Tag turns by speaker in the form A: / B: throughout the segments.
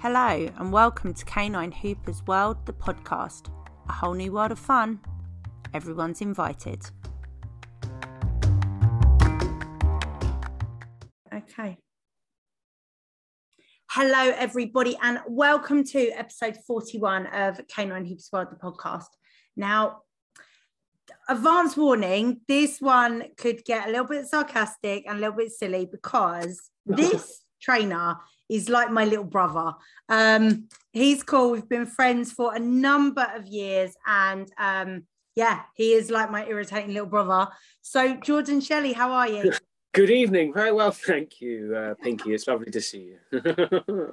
A: Hello, and welcome to Canine Hooper's World, the podcast. A whole new world of fun. Everyone's invited. Okay. Hello, everybody, and welcome to episode 41 of Canine Hooper's World, the podcast. Now, advance warning this one could get a little bit sarcastic and a little bit silly because this trainer is like my little brother. Um, he's cool. We've been friends for a number of years, and um, yeah, he is like my irritating little brother. So, Jordan Shelley, how are you?
B: Good evening. Very well, thank you, uh, Pinky. It's lovely to see you.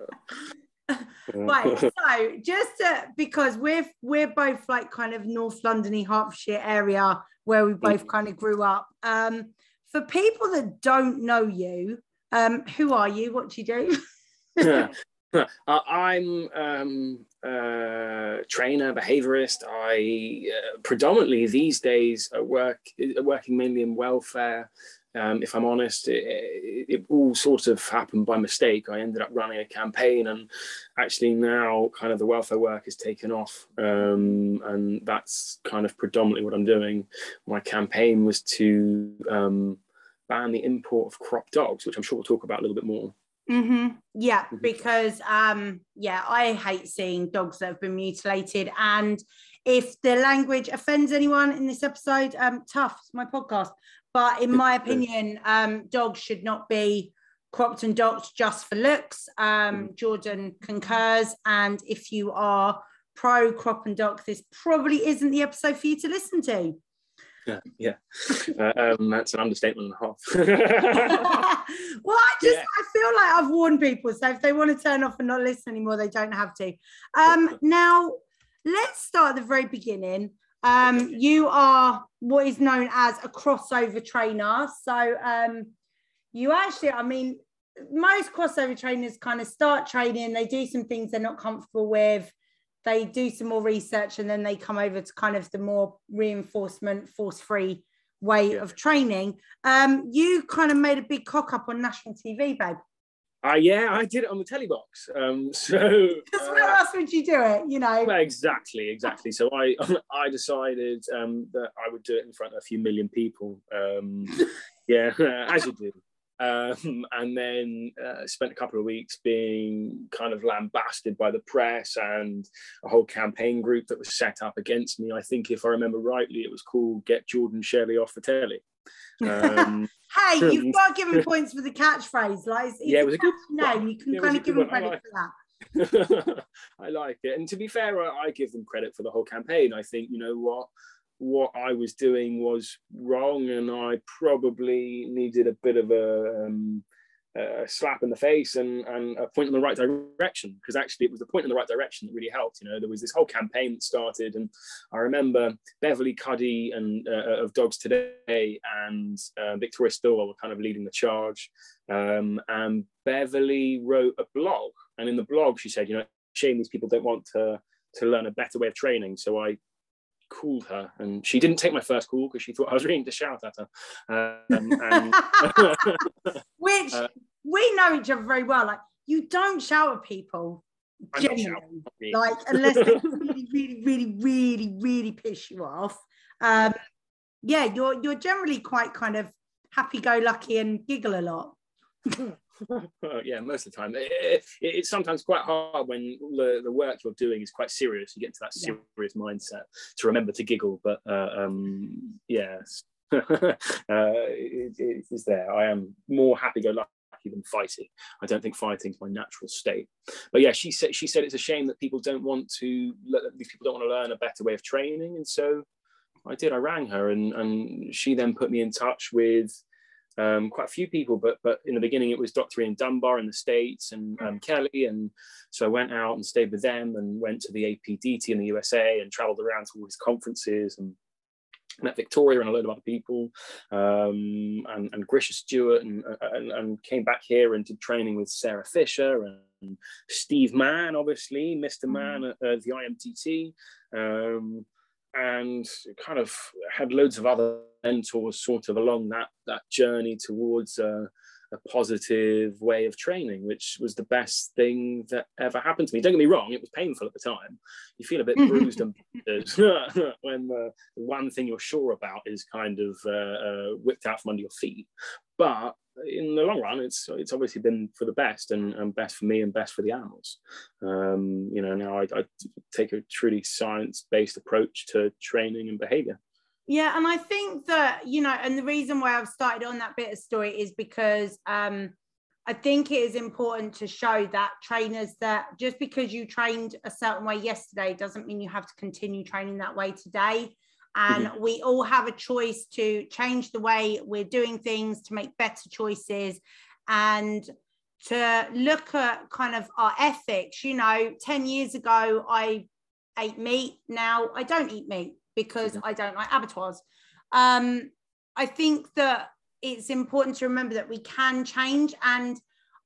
A: right. So, just because we're we're both like kind of North London, Londony, Hertfordshire area where we both mm. kind of grew up. Um, for people that don't know you, um, who are you? What do you do?
B: I'm um, a trainer, behaviorist. I uh, predominantly these days work working mainly in welfare. Um, if I'm honest, it, it, it, all sort of happened by mistake. I ended up running a campaign, and actually now, kind of the welfare work is taken off, um, and that's kind of predominantly what I'm doing. My campaign was to um, ban the import of crop dogs, which I'm sure we'll talk about a little bit more.
A: Mm-hmm. Yeah, because um, yeah, I hate seeing dogs that have been mutilated. And if the language offends anyone in this episode, um, tough. It's my podcast. But in my opinion, um, dogs should not be cropped and docked just for looks. Um. Jordan concurs. And if you are pro crop and dock, this probably isn't the episode for you to listen to.
B: Yeah, yeah. Uh, um, that's an understatement and a half.
A: well, I just yeah. I feel like I've warned people, so if they want to turn off and not listen anymore, they don't have to. Um, now, let's start at the very beginning. Um, you are what is known as a crossover trainer. So, um, you actually, I mean, most crossover trainers kind of start training, they do some things they're not comfortable with they do some more research and then they come over to kind of the more reinforcement force free way of training um you kind of made a big cock up on national tv babe
B: uh, yeah, I did it on the telly box. Um, so
A: uh, where else would you do it? You know.
B: Exactly, exactly. So I I decided um, that I would do it in front of a few million people. Um, yeah, as you do um, and then uh, spent a couple of weeks being kind of lambasted by the press and a whole campaign group that was set up against me. I think, if I remember rightly, it was called "Get Jordan Shelley Off the Telly."
A: Um, hey, you've got given points for the catchphrase. Like, it's, yeah, it was a good name. You can yeah, kind of give them credit like for
B: that. I like it, and to be fair, I, I give them credit for the whole campaign. I think you know what what I was doing was wrong, and I probably needed a bit of a, um, a slap in the face and, and a point in the right direction. Because actually, it was the point in the right direction that really helped. You know, there was this whole campaign that started, and I remember Beverley Cuddy and uh, of Dogs Today and uh, Victoria Stilwell were kind of leading the charge. Um, and Beverly wrote a blog, and in the blog, she said, "You know, shame these people don't want to." to learn a better way of training. So I called her and she didn't take my first call because she thought I was ready to shout at her. Um, and,
A: Which uh, we know each other very well. Like you don't shout at people. generally, like unless they really, really, really, really, really piss you off. Um, yeah, you're you're generally quite kind of happy-go-lucky and giggle a lot.
B: yeah, most of the time. It, it, it's sometimes quite hard when the, the work you're doing is quite serious. You get into that serious yeah. mindset to remember to giggle. But uh, um, yes, uh, it, it is there. I am more happy-go-lucky than fighting. I don't think fighting is my natural state. But yeah, she said she said it's a shame that people don't want to. These people don't want to learn a better way of training, and so I did. I rang her, and and she then put me in touch with um, quite a few people, but but in the beginning it was Dr. Ian Dunbar in the States and um, Kelly. And so I went out and stayed with them and went to the APDT in the USA and traveled around to all his conferences and met Victoria and a load of other people um, and, and Grisha Stewart and, and, and, came back here and did training with Sarah Fisher and Steve Mann, obviously, Mr. Mann mm. at uh, the IMDT. Um, and kind of had loads of other mentors sort of along that that journey towards uh, a positive way of training, which was the best thing that ever happened to me. Don't get me wrong, it was painful at the time. You feel a bit bruised and when the one thing you're sure about is kind of uh, uh, whipped out from under your feet. But in the long run, it's it's obviously been for the best and, and best for me and best for the animals. Um, you know, now I, I take a truly science-based approach to training and behavior.
A: Yeah, and I think that you know, and the reason why I've started on that bit of story is because um, I think it is important to show that trainers that just because you trained a certain way yesterday doesn't mean you have to continue training that way today. And mm-hmm. we all have a choice to change the way we're doing things, to make better choices, and to look at kind of our ethics. You know, 10 years ago, I ate meat. Now I don't eat meat because mm-hmm. I don't like abattoirs. Um, I think that it's important to remember that we can change and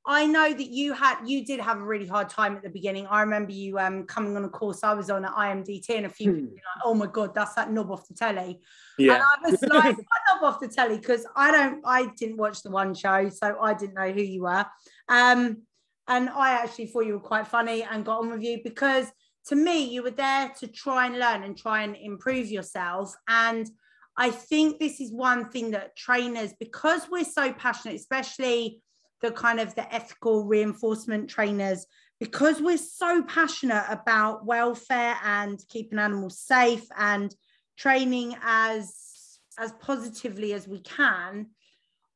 A: I know that you had you did have a really hard time at the beginning. I remember you um, coming on a course I was on at IMDT and a few people like, oh my god, that's that knob off the telly. Yeah. And I was like, knob off the telly because I don't I didn't watch the one show, so I didn't know who you were. Um, and I actually thought you were quite funny and got on with you because to me, you were there to try and learn and try and improve yourself. And I think this is one thing that trainers, because we're so passionate, especially the kind of the ethical reinforcement trainers because we're so passionate about welfare and keeping animals safe and training as as positively as we can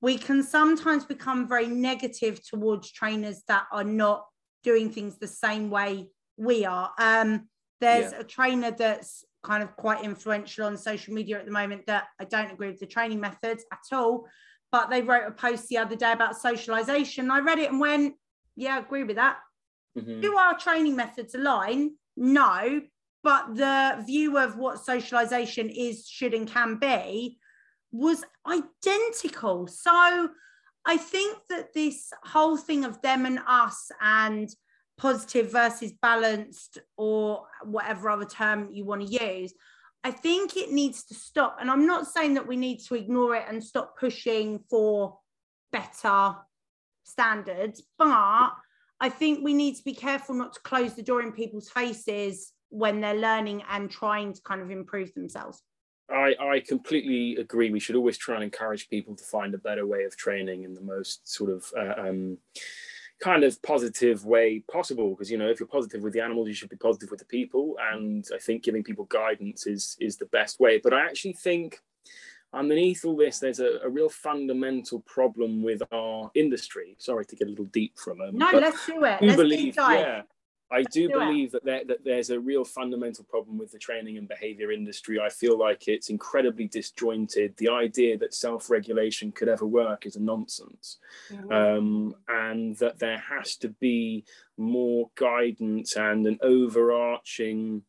A: we can sometimes become very negative towards trainers that are not doing things the same way we are um, there's yeah. a trainer that's kind of quite influential on social media at the moment that I don't agree with the training methods at all but they wrote a post the other day about socialization. I read it and went, yeah, I agree with that. Mm-hmm. Do our training methods align? No, but the view of what socialization is, should, and can be was identical. So I think that this whole thing of them and us and positive versus balanced or whatever other term you want to use, I think it needs to stop. And I'm not saying that we need to ignore it and stop pushing for better standards, but I think we need to be careful not to close the door in people's faces when they're learning and trying to kind of improve themselves.
B: I, I completely agree. We should always try and encourage people to find a better way of training in the most sort of uh, um, kind of positive way possible because you know if you're positive with the animals you should be positive with the people and i think giving people guidance is is the best way. But i actually think underneath all this there's a, a real fundamental problem with our industry. Sorry to get a little deep for a moment
A: no let's do it. let's believe,
B: yeah I do believe that, there, that there's a real fundamental problem with the training and behavior industry. I feel like it's incredibly disjointed. The idea that self regulation could ever work is a nonsense. Mm-hmm. Um, and that there has to be more guidance and an overarching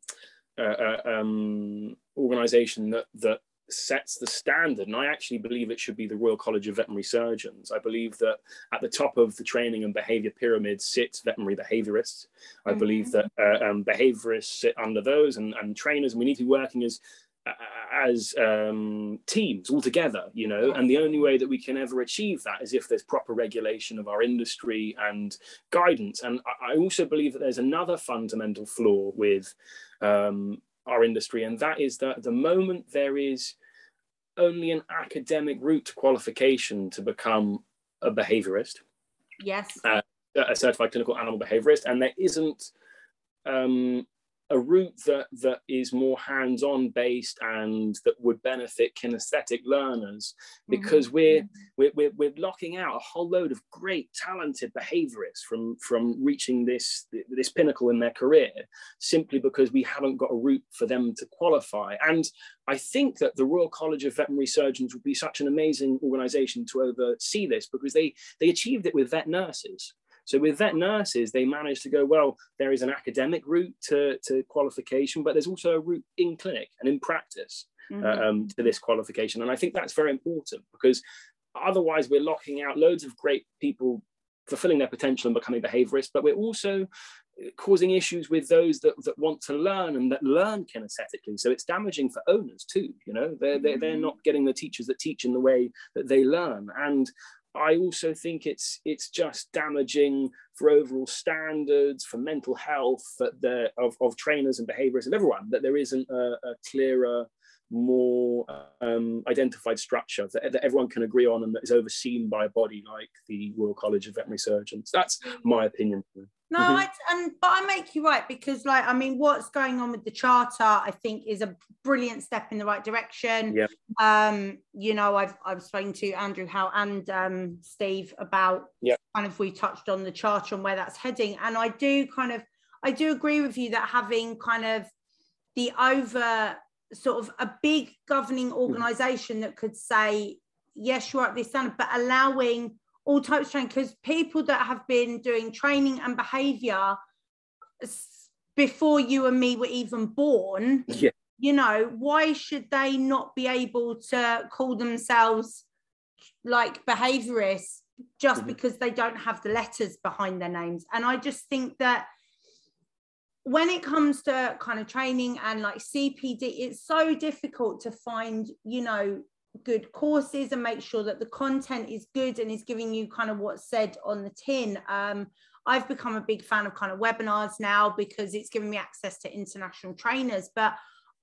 B: uh, uh, um, organization that, that sets the standard. And I actually believe it should be the Royal College of Veterinary Surgeons. I believe that at the top of the training and behavior pyramid sits veterinary behaviorists. I mm-hmm. believe that uh, um, behaviorists sit under those and, and trainers, and we need to be working as as um, teams all together, you know, and the only way that we can ever achieve that is if there's proper regulation of our industry and guidance. And I also believe that there's another fundamental flaw with um, our industry, and that is that the moment there is only an academic route to qualification to become a behaviorist,
A: yes,
B: uh, a certified clinical animal behaviorist, and there isn't um, a route that that is more hands-on based and that would benefit kinesthetic learners because mm-hmm. we're, we're, we're we're locking out a whole load of great talented behaviorists from from reaching this this pinnacle in their career simply because we haven't got a route for them to qualify. And I think that the Royal College of Veterinary Surgeons would be such an amazing organization to oversee this because they they achieved it with vet nurses so with vet nurses, they manage to go, well, there is an academic route to, to qualification, but there's also a route in clinic and in practice mm-hmm. uh, um, to this qualification. And I think that's very important because otherwise we're locking out loads of great people fulfilling their potential and becoming behaviorists, but we're also causing issues with those that, that want to learn and that learn kinesthetically. So it's damaging for owners too, you know, they're, they're, they're mm-hmm. not getting the teachers that teach in the way that they learn. And I also think it's it's just damaging for overall standards, for mental health, the, of, of trainers and behaviourists and everyone, that there isn't a, a clearer, more um, identified structure that, that, everyone can agree on and that is overseen by a body like the Royal College of Veterinary Surgeons. That's my opinion.
A: No, mm-hmm. I, and but I make you right because, like, I mean, what's going on with the charter, I think, is a brilliant step in the right direction.
B: Yeah.
A: Um, you know, I've I've spoken to Andrew Howe and um, Steve about
B: yeah.
A: kind of we touched on the charter and where that's heading, and I do kind of I do agree with you that having kind of the over sort of a big governing mm. organization that could say yes, you're at this standard, but allowing all types of training because people that have been doing training and behavior before you and me were even born
B: yeah.
A: you know why should they not be able to call themselves like behaviorists just mm-hmm. because they don't have the letters behind their names and i just think that when it comes to kind of training and like cpd it's so difficult to find you know good courses and make sure that the content is good and is giving you kind of what's said on the tin. Um, I've become a big fan of kind of webinars now because it's given me access to international trainers, but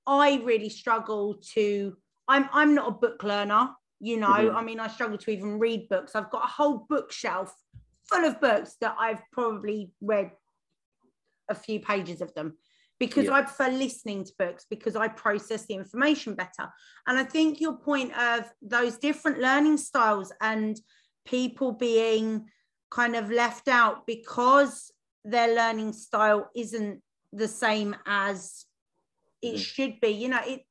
A: I really struggle to, I'm, I'm not a book learner, you know, mm-hmm. I mean, I struggle to even read books. I've got a whole bookshelf full of books that I've probably read a few pages of them because yeah. I prefer listening to books because I process the information better. And I think your point of those different learning styles and people being kind of left out because their learning style isn't the same as it mm. should be. You know, it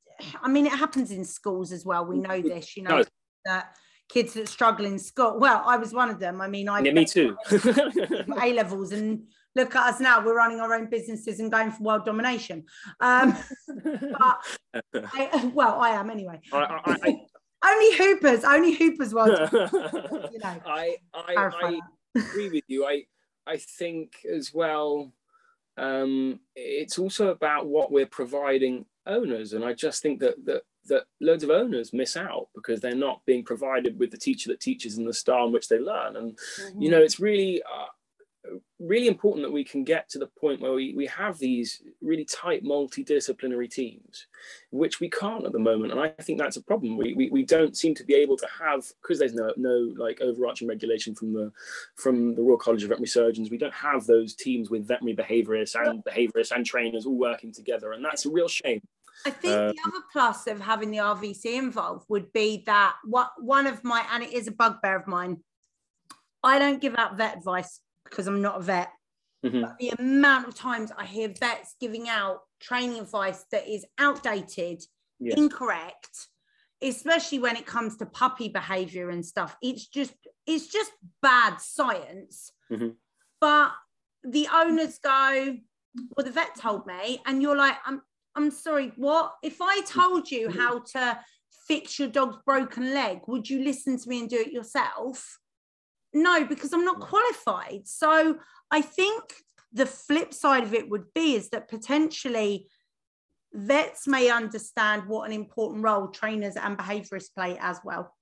A: I mean it happens in schools as well. We know this, you know, no. that kids that struggle in school. Well, I was one of them. I mean, I
B: yeah, me too.
A: A levels and look at us now we're running our own businesses and going for world domination. Um, but I, well i am anyway. I, I, I, only hoopers only hoopers world
B: you know. I, I, agree with you. I i think as well um, it's also about what we're providing owners and i just think that that that loads of owners miss out because they're not being provided with the teacher that teaches in the style in which they learn. And mm-hmm. you know it's really uh, really important that we can get to the point where we, we have these really tight multidisciplinary teams which we can't at the moment. And i think that's a problem. We, we, we don't seem to be able to have because there's no no like overarching regulation from the from the royal college of veterinary surgeons we don't have those teams with veterinary behaviorists and behaviorists and trainers all working together. And that's a real shame.
A: I think the um, other plus of having the RVC involved would be that what one of my and it is a bugbear of mine. I don't give out vet advice because I'm not a vet. Mm-hmm. But the amount of times I hear vets giving out training advice that is outdated, yes. incorrect, especially when it comes to puppy behavior and stuff. It's just it's just bad science.
B: Mm-hmm.
A: But the owners go, well, the vet told me, and you're like, I'm I'm sorry, what? If I told you how to fix your dog's broken leg, would you listen to me and do it yourself? No because i'm not qualified. So i think the flip side of it would be is that potentially vets may understand what an important role trainers and behaviorists play as well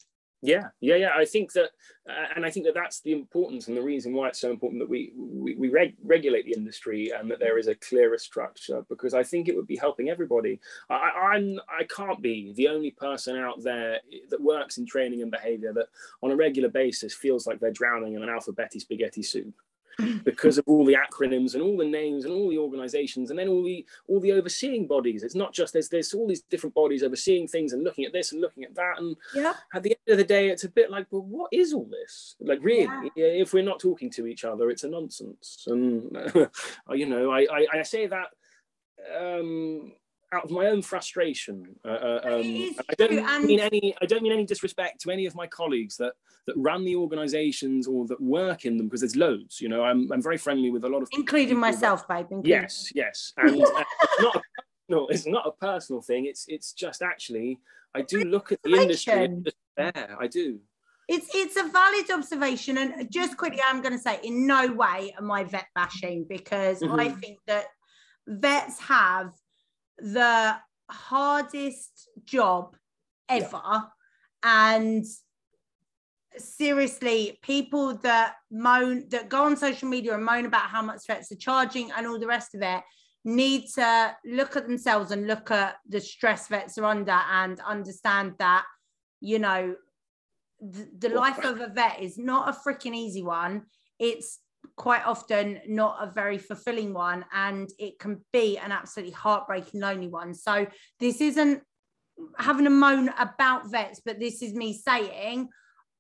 B: yeah yeah yeah. I think that uh, and i think that that's the importance and the reason why it's so important that we we, we reg- regulate the industry and that there is a clearer structure because i think it would be helping everybody. I, i'm i can't be the only person out there that works in training and behavior that on a regular basis feels like they're drowning in an alphabeti spaghetti soup because of all the acronyms and all the names and all the organizations and then all the all the overseeing bodies. It's not just there's there's all these different bodies overseeing things and looking at this and looking at that. And
A: yeah.
B: at the end of the day it's a bit like well what is all this? Like really yeah. if we're not talking to each other it's a nonsense. And you know I, I i say that um out of my own frustration. Uh, uh um, I don't mean any. I don't mean any disrespect to any of my colleagues that that run the organisations or that work in them because there's loads. You know, I'm I'm very friendly with a lot of
A: including myself, babe. Including
B: yes, yes, and uh, it's not. A, no, it's not a personal thing. It's it's just actually I do look at the industry there. I do.
A: It's it's a valid observation, and just quickly, I'm going to say, in no way am I vet bashing because mm-hmm. I think that vets have the hardest job ever. Yeah. And seriously, people that moan that go on social media and moan about how much vets are charging and all the rest of it need to look at themselves and look at the stress vets are under and understand that you know the, the life of a vet is not a freaking easy one it's quite often not a very fulfilling one and it can be an absolutely heartbreaking lonely one so this isn't having a moan about vets but this is me saying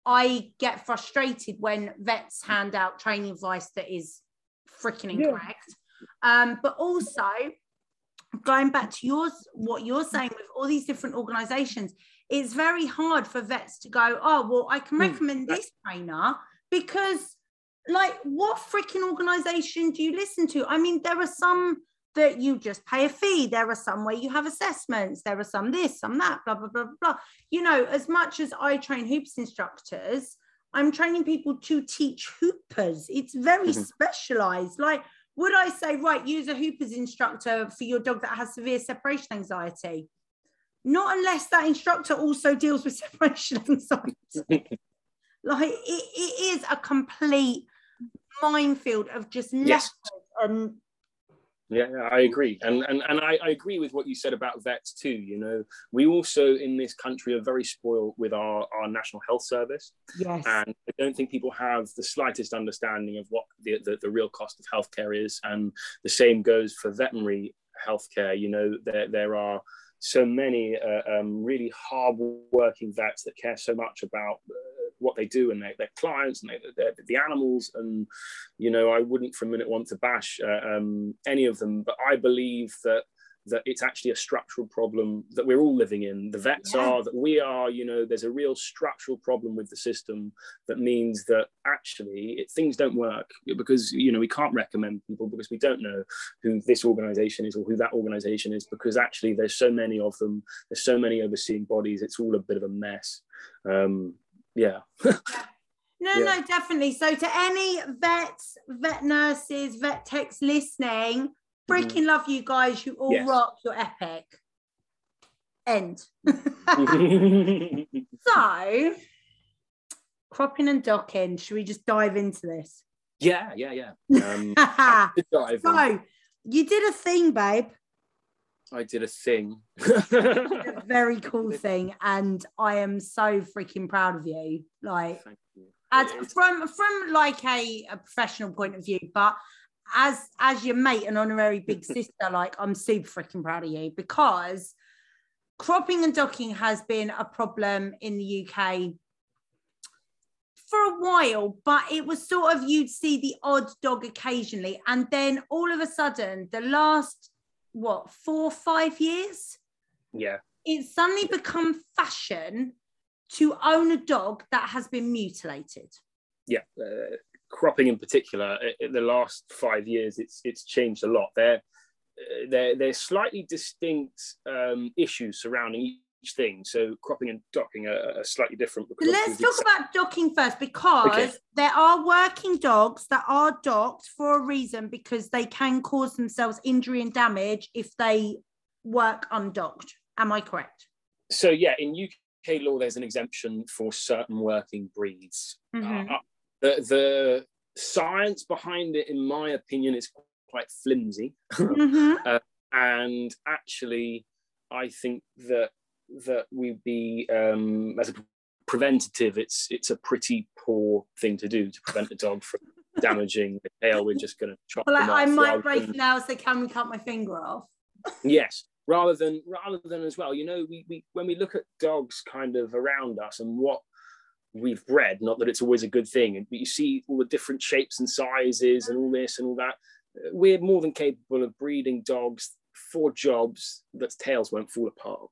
A: i get frustrated when vets hand out training advice that is freaking incorrect yeah. um, but also going back to yours what you're saying with all these different organizations it's very hard for vets to go oh well i can hmm. recommend mm. this trainer because like what freaking organization do you listen to? I mean, there are some that you just pay a fee. There are some where you have assessments. There are some this, some that, blah, blah, blah, blah. You know, as much as I train hoops instructors, I'm training people to teach hoopers. It's very mm-hmm. specialized. Like, would I say, right, use a hoopers instructor for your dog that has severe separation anxiety? Not unless that instructor also deals with separation anxiety. like, it, it is a complete minefield of just yes. and
B: yeah, I agree, and and and I, I, agree with what you said about vets too. You know, we also in this country are very spoiled with our our national health service.
A: Yes,
B: and I don't think people have the slightest understanding of what the the, the real cost of healthcare is, and the same goes for veterinary healthcare. You know, there there are so many uh, um, really hard working vets that care so much about uh, what they do and their, their clients and they, the animals. And, you know, I wouldn't for a minute want to bash uh, um, any of them, but I believe that that it's actually a structural problem that we're all living in. The vets yeah. are, that we are, you know, there's a real structural problem with the system that means that actually it, things don't work because, you know, we can't recommend people because we don't know who this organization is or who that organization is because actually there's so many of them, there's so many overseeing bodies, it's all a bit of a mess. Um, yeah.
A: No, yeah. no, definitely. So to any vets, vet nurses, vet techs listening. Freaking mm-hmm. love you guys. You all yes. rock. You're epic. End. so, cropping and docking. Should we just dive into this?
B: Yeah, yeah, yeah. Um,
A: so, you did a thing, babe.
B: I did a thing.
A: a very cool thing, and I am so freaking proud of you. Like, you. as from from like a, a professional point of view, but as as your mate and honorary big sister, like I'm super freaking proud of you because cropping and docking has been a problem in the UK for a while, but it was sort of you'd see the odd dog occasionally, and then all of a sudden, the last what four five years
B: yeah.
A: it's suddenly become fashion to own a dog that has been mutilated.
B: Yeah. Uh, cropping in particular in the last five years it's it's changed a lot there uh, there there's slightly distinct um, issues surrounding each thing. So cropping and docking are, are slightly different.
A: Let's talk about docking first because okay. there are working dogs that are docked for a reason because they can cause themselves injury and damage if they work undocked. Am I correct?
B: So yeah, in UK law, there's an exemption for certain working breeds. Mm-hmm. Uh, the, the science behind it, in my opinion, is quite flimsy. Mm-hmm. uh, and actually, I think that that we'd be um, as a preventative. It's it's a pretty poor thing to do to prevent a dog from damaging the tail. We're just going to chop well, them
A: I, off. I might break than, now, so can we cut my finger off?
B: yes, rather than rather than as well. You know, we, we when we look at dogs kind of around us and what we've bred, not that it's always a good thing, but you see all the different shapes and sizes and all this and all that. We're more than capable of breeding dogs for jobs that tails won't fall apart.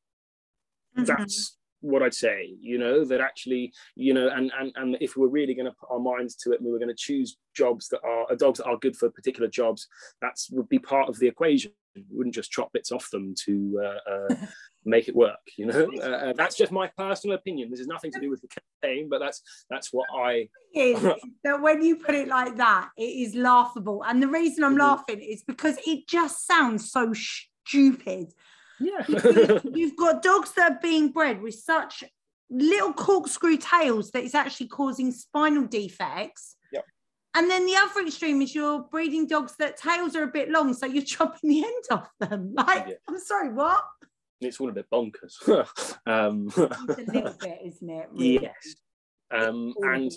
B: Mm-hmm. That's what I'd say, you know, that actually, you know, and and and if we were really going to put our minds to it and we were going to choose jobs that are uh, dogs that are good for particular jobs, that's would be part of the equation. We wouldn't just chop bits off them to uh, uh, make it work, you know. Uh, uh, that's just my personal opinion. This is nothing to do with the campaign, but that's that's what I.
A: that when you put it like that, it is laughable, and the reason I'm mm-hmm. laughing is because it just sounds so stupid
B: yeah.
A: You've got dogs that are being bred with such little corkscrew tails that is actually causing spinal defects.
B: Yep.
A: And then the other extreme is you're breeding dogs that tails are a bit long, so you're chopping the end off them. Like,
B: Yeah.
A: I'm sorry, what?
B: It's all a bit bonkers. um,
A: It's a little bit, isn't it? Really?
B: yes. Um, and.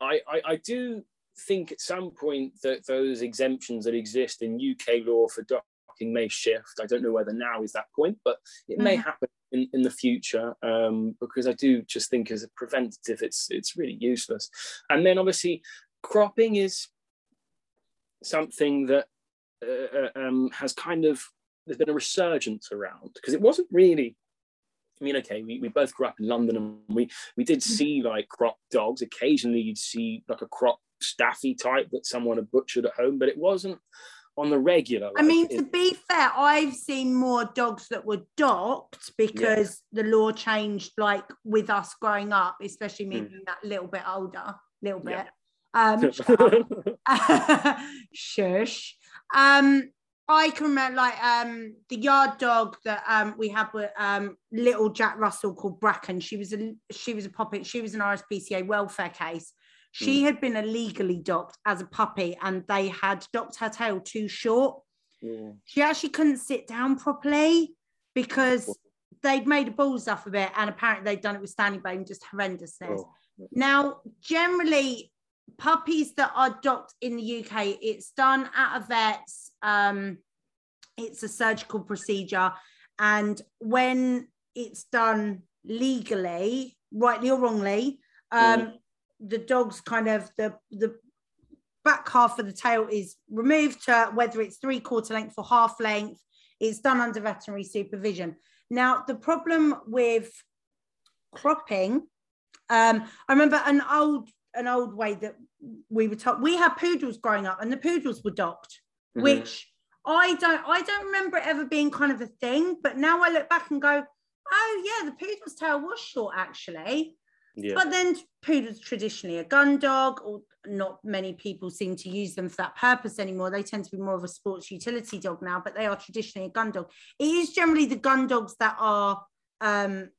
B: I, I, I do think at some point that those exemptions that exist in UK law for docking may shift. I don't know whether now is that point, but it may
A: Mhm.
B: happen in, in the future um, because I do just think as a preventative, it's it's really useless. And then obviously, cropping is something that uh, uh, um, has kind of there's been a resurgence around because it wasn't really. I mean, okay, we, we both grew up in London and we we did see like crop dogs. Occasionally, you'd see like a crop staffy type that someone had butchered at home, but it wasn't on the regular.
A: I
B: like
A: mean,
B: it-
A: to be fair, I've seen more dogs that were docked because the law changed, like with us growing up, especially me
B: Mm.
A: being that little bit older, little bit.
B: Yeah.
A: Um, shush. Um, I can remember like um the yard dog that um we had with um little Jack Russell called Bracken. She was a she was a puppy. She was an RSPCA welfare case. She had been illegally docked as a puppy, and they had docked her tail too short.
B: Yeah.
A: She actually couldn't sit down properly because they'd made a balls off of it, and apparently they'd done it with standing bone, just horrendousness.
B: Oh.
A: Now, generally, puppies that are docked in the UK, it's done at a vet's. Um, it's a surgical procedure, and when it's done legally, rightly or wrongly, um, the dog's kind of the the back half of the tail is removed to whether it's three quarter length or half length. It's done under veterinary supervision. Now, the problem with cropping, um, I remember an old an old way that we were taught. We had poodles growing up, and the poodles were docked,
B: Mhm.
A: which I don't I don't remember it ever being kind of a thing. But now I look back and go, oh yeah, the poodle's tail was short actually.
B: yeah.
A: But then poodles traditionally a gun dog, or not many people seem to use them for that purpose anymore. They tend to be more of a sports utility dog now, but they are traditionally a gun dog. It is generally the gun dogs that are um,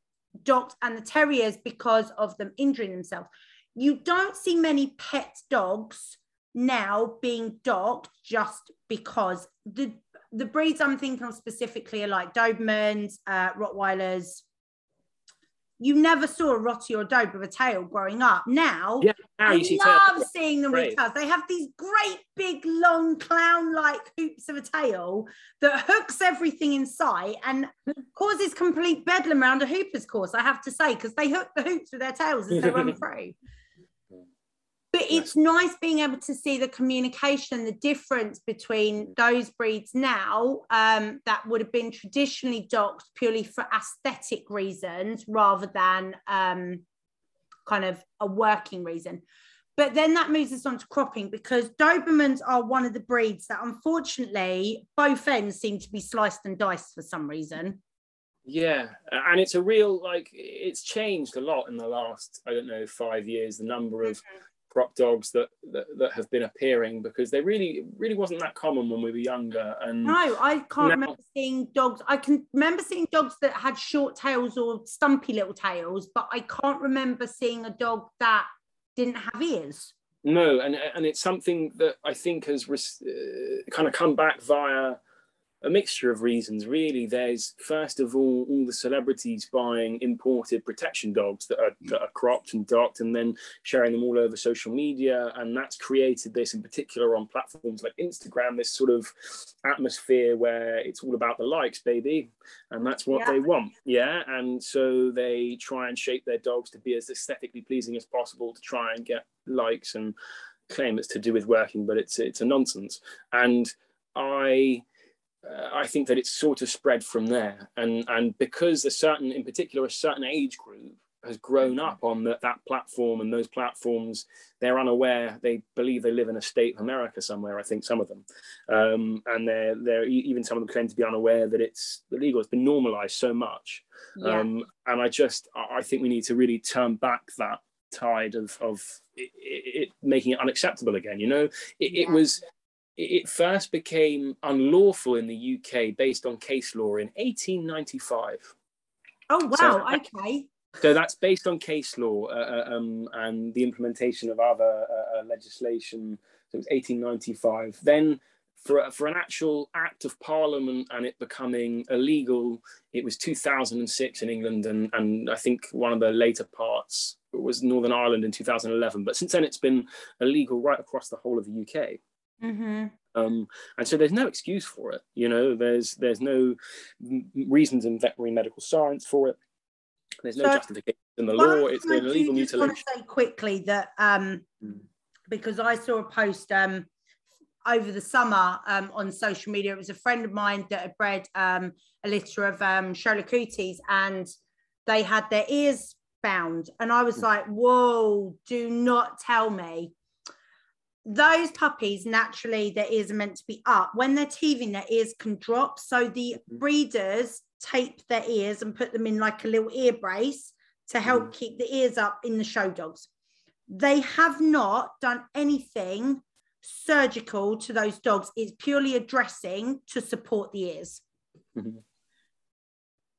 A: docked and the terriers because of them injuring themselves. You don't see many pet dogs now being docked just because the the breeds I'm thinking of specifically are like Dobermans, uh, Rottweilers, you never saw a Rottie or a Dobe with a tail growing up. Now,
B: Yeah, now
A: I
B: you
A: love seeing them
B: Great.
A: with tails. They have these great big long clown-like hoops of a tail that hooks everything in sight and causes complete bedlam around a hooper's course. I have to say, because they hook the hoops with their tails as they run through. But it's nice being able to see the communication, the difference between those breeds now um, that would have been traditionally docked purely for aesthetic reasons rather than um, kind of a working reason. But then that moves us on to cropping because Dobermans are one of the breeds that unfortunately both ends seem to be sliced and diced for some reason.
B: Yeah, and it's a real like it's changed a lot in the last I don't know five years. The number of crop dogs that, that that have been appearing because they really really wasn't that common when we were younger. And
A: No, I can't
B: Now-
A: remember seeing dogs. I can remember seeing dogs that had short tails or stumpy little tails, but I can't remember seeing a dog that didn't have ears.
B: No, and and it's something that I think has res- uh, kind of come back via a mixture of reasons. Really, there's first of all all the celebrities buying imported protection dogs that are that are cropped and docked, and then sharing them all over social media, and that's created this, in particular, on platforms like Instagram, this sort of atmosphere where it's all about the likes, baby, and that's what
A: Yeah.
B: they want, yeah. And so they try and shape their dogs to be as aesthetically pleasing as possible to try and get likes and claim it's to do with working, but it's it's a nonsense. And I uh, I think that it's sort of spread from there, and and because a certain, in particular, a certain age group has grown up on that that platform and those platforms, they're unaware. They believe they live in a state of America somewhere. I think some of them, um, and they're they're even some of them claim to be unaware that it's illegal. It's been normalised so much,
A: Yeah.
B: um, and I just I think we need to really turn back that tide of of it, it, it making it unacceptable again. You know, it, it was it first became unlawful in the UK based on case law in 1895.
A: oh
B: so-
A: wow, okay.
B: So that's based on case law uh, uh um, and the implementation of other uh, uh legislation. So it was 1895. Then for, for an actual act of parliament and it becoming illegal, it was 2006 in England, and, and I think one of the later parts was Northern Ireland in 2011. But since then, it's been illegal right across the whole of the UK. Mm-hmm. Um, and so there's no excuse for it. You know, there's there's no reasons in veterinary medical science for it. There's no so justification in the law. It's an illegal mutilation. I want to
A: say quickly that um, mm. because I saw a post um, over the summer um, on social media. It was a friend of mine that had bred um, a litter of um, and they had their ears bound. And I was mm. like, whoa, do not tell me. Those puppies, naturally, their ears are meant to be up. When they're teething, their ears can drop. So the mm-hmm. breeders tape their ears and put them in like a little ear brace to help mm. keep the ears up in the show dogs. They have not done anything surgical to those dogs. It's purely a dressing to support the ears. Mm-hmm.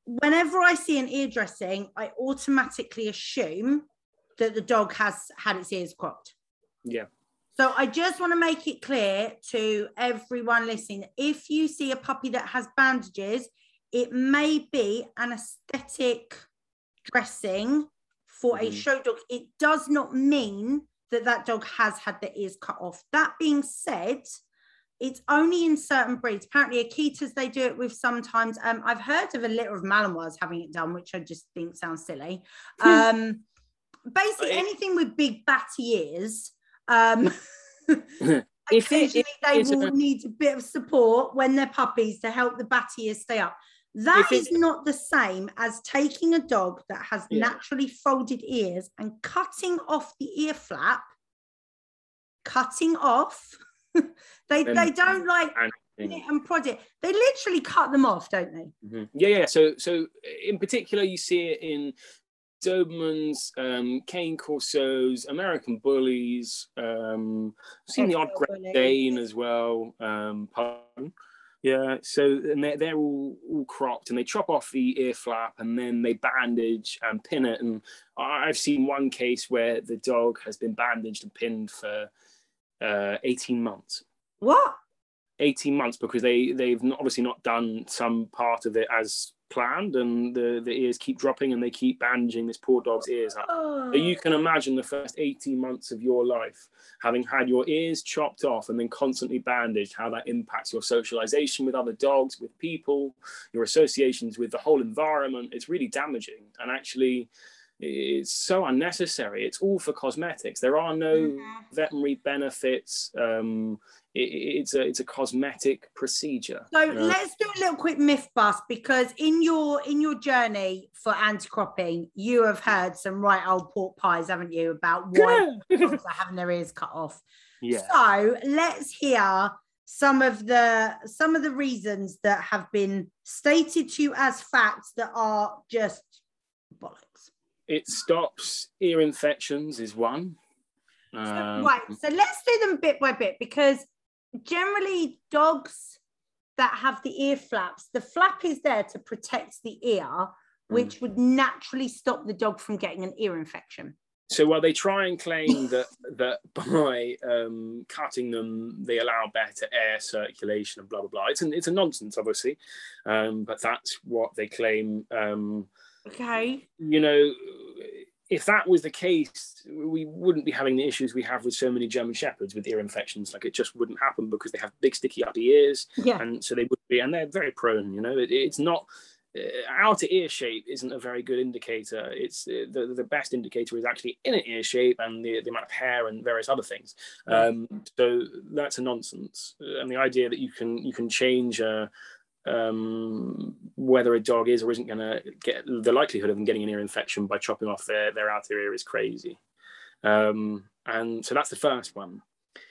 A: Whenever I see an ear dressing, I automatically assume that the dog has had its ears cropped.
B: Yeah.
A: So I just want to make it clear to everyone listening if you see a puppy that has bandages, it may be an aesthetic dressing for mm-hmm. a show dog. It does not mean that that dog has had their ears cut off. That being said, it's only in certain breeds. Apparently, Akitas they do it with sometimes. Um, I've heard of a litter of Malinois having it done, which I just think sounds silly. Um, basically, anything with big batty ears. Um, occasionally, they will a... need a bit of support when they're puppies to help the batty ears stay up. That is not the same as taking a dog that has yeah. naturally folded ears and cutting off the ear flap, cutting off. they and, they don't like and, and prod it. They literally cut them off, don't they?
B: Mm-hmm. Yeah, yeah. So so in particular, you see it in Dobermans, um, Cane Corsos, American Bullies. Um, I've seen the odd Great Dane as well. Um, pardon. Yeah, so and they're, they're all, all cropped and they chop off the ear flap and then they bandage and pin it. And I've seen one case where the dog has been bandaged and pinned for uh, 18 months.
A: What?
B: 18 months because they, they've not, obviously not done some part of it as planned and the, the ears keep dropping and they keep bandaging this poor dog's ears up. You can imagine the first 18 months of your life having had your ears chopped off and then constantly bandaged, how that impacts your socialization with other dogs, with people, your associations with the whole environment. It's really damaging. And actually, it's so unnecessary. It's all for cosmetics. There are no mm-hmm. veterinary benefits. Um, it's a it's a cosmetic procedure.
A: So let's do a little quick myth bust because in your in your journey for anti-cropping, you have heard some right old pork pies, haven't you, about why dogs are having their ears cut off. Yeah. So let's hear some of the some of the reasons that have been stated to you as facts that are just bollocks.
B: It stops ear infections, is one.
A: Um, right. So let's do them bit by bit because generally dogs that have the ear flaps, the flap is there to protect the ear, which mm. would naturally stop the dog from getting an ear infection.
B: So while they try and claim that that by um, cutting them they allow better air circulation and blah blah blah, it's an, it's a nonsense, obviously, um, but that's what they claim. Um,
A: Okay.
B: You know, if that was the case, we wouldn't be having the issues we have with so many German Shepherds with ear infections. Like it just wouldn't happen because they have big, sticky upper ears.
A: Yeah.
B: And so they would be, and they're very prone, you know, it, it's not, uh, outer ear shape isn't a very good indicator. It's uh, the, the best indicator is actually inner ear shape and the, the amount of hair and various other things. Um, so that's a nonsense. And the idea that you can you can change uh, um, whether a dog is or isn't going to get the likelihood of them getting an ear infection by chopping off their, their outer ear is crazy. Um, and so that's the first one.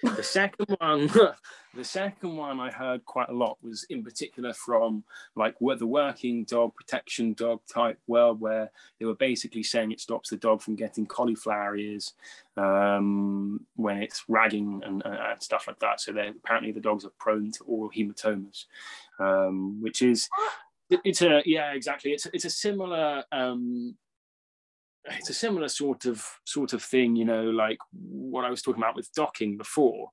B: The second one, the second one I heard quite a lot was in particular from like the working dog protection dog type world, where they were basically saying it stops the dog from getting cauliflower ears um, when it's ragging and, uh, and stuff like that. So apparently the dogs are prone to aural hematomas, um, which is it's a yeah exactly it's it's a similar um, it's a similar sort of sort of thing, you know, like what I was talking about with docking before.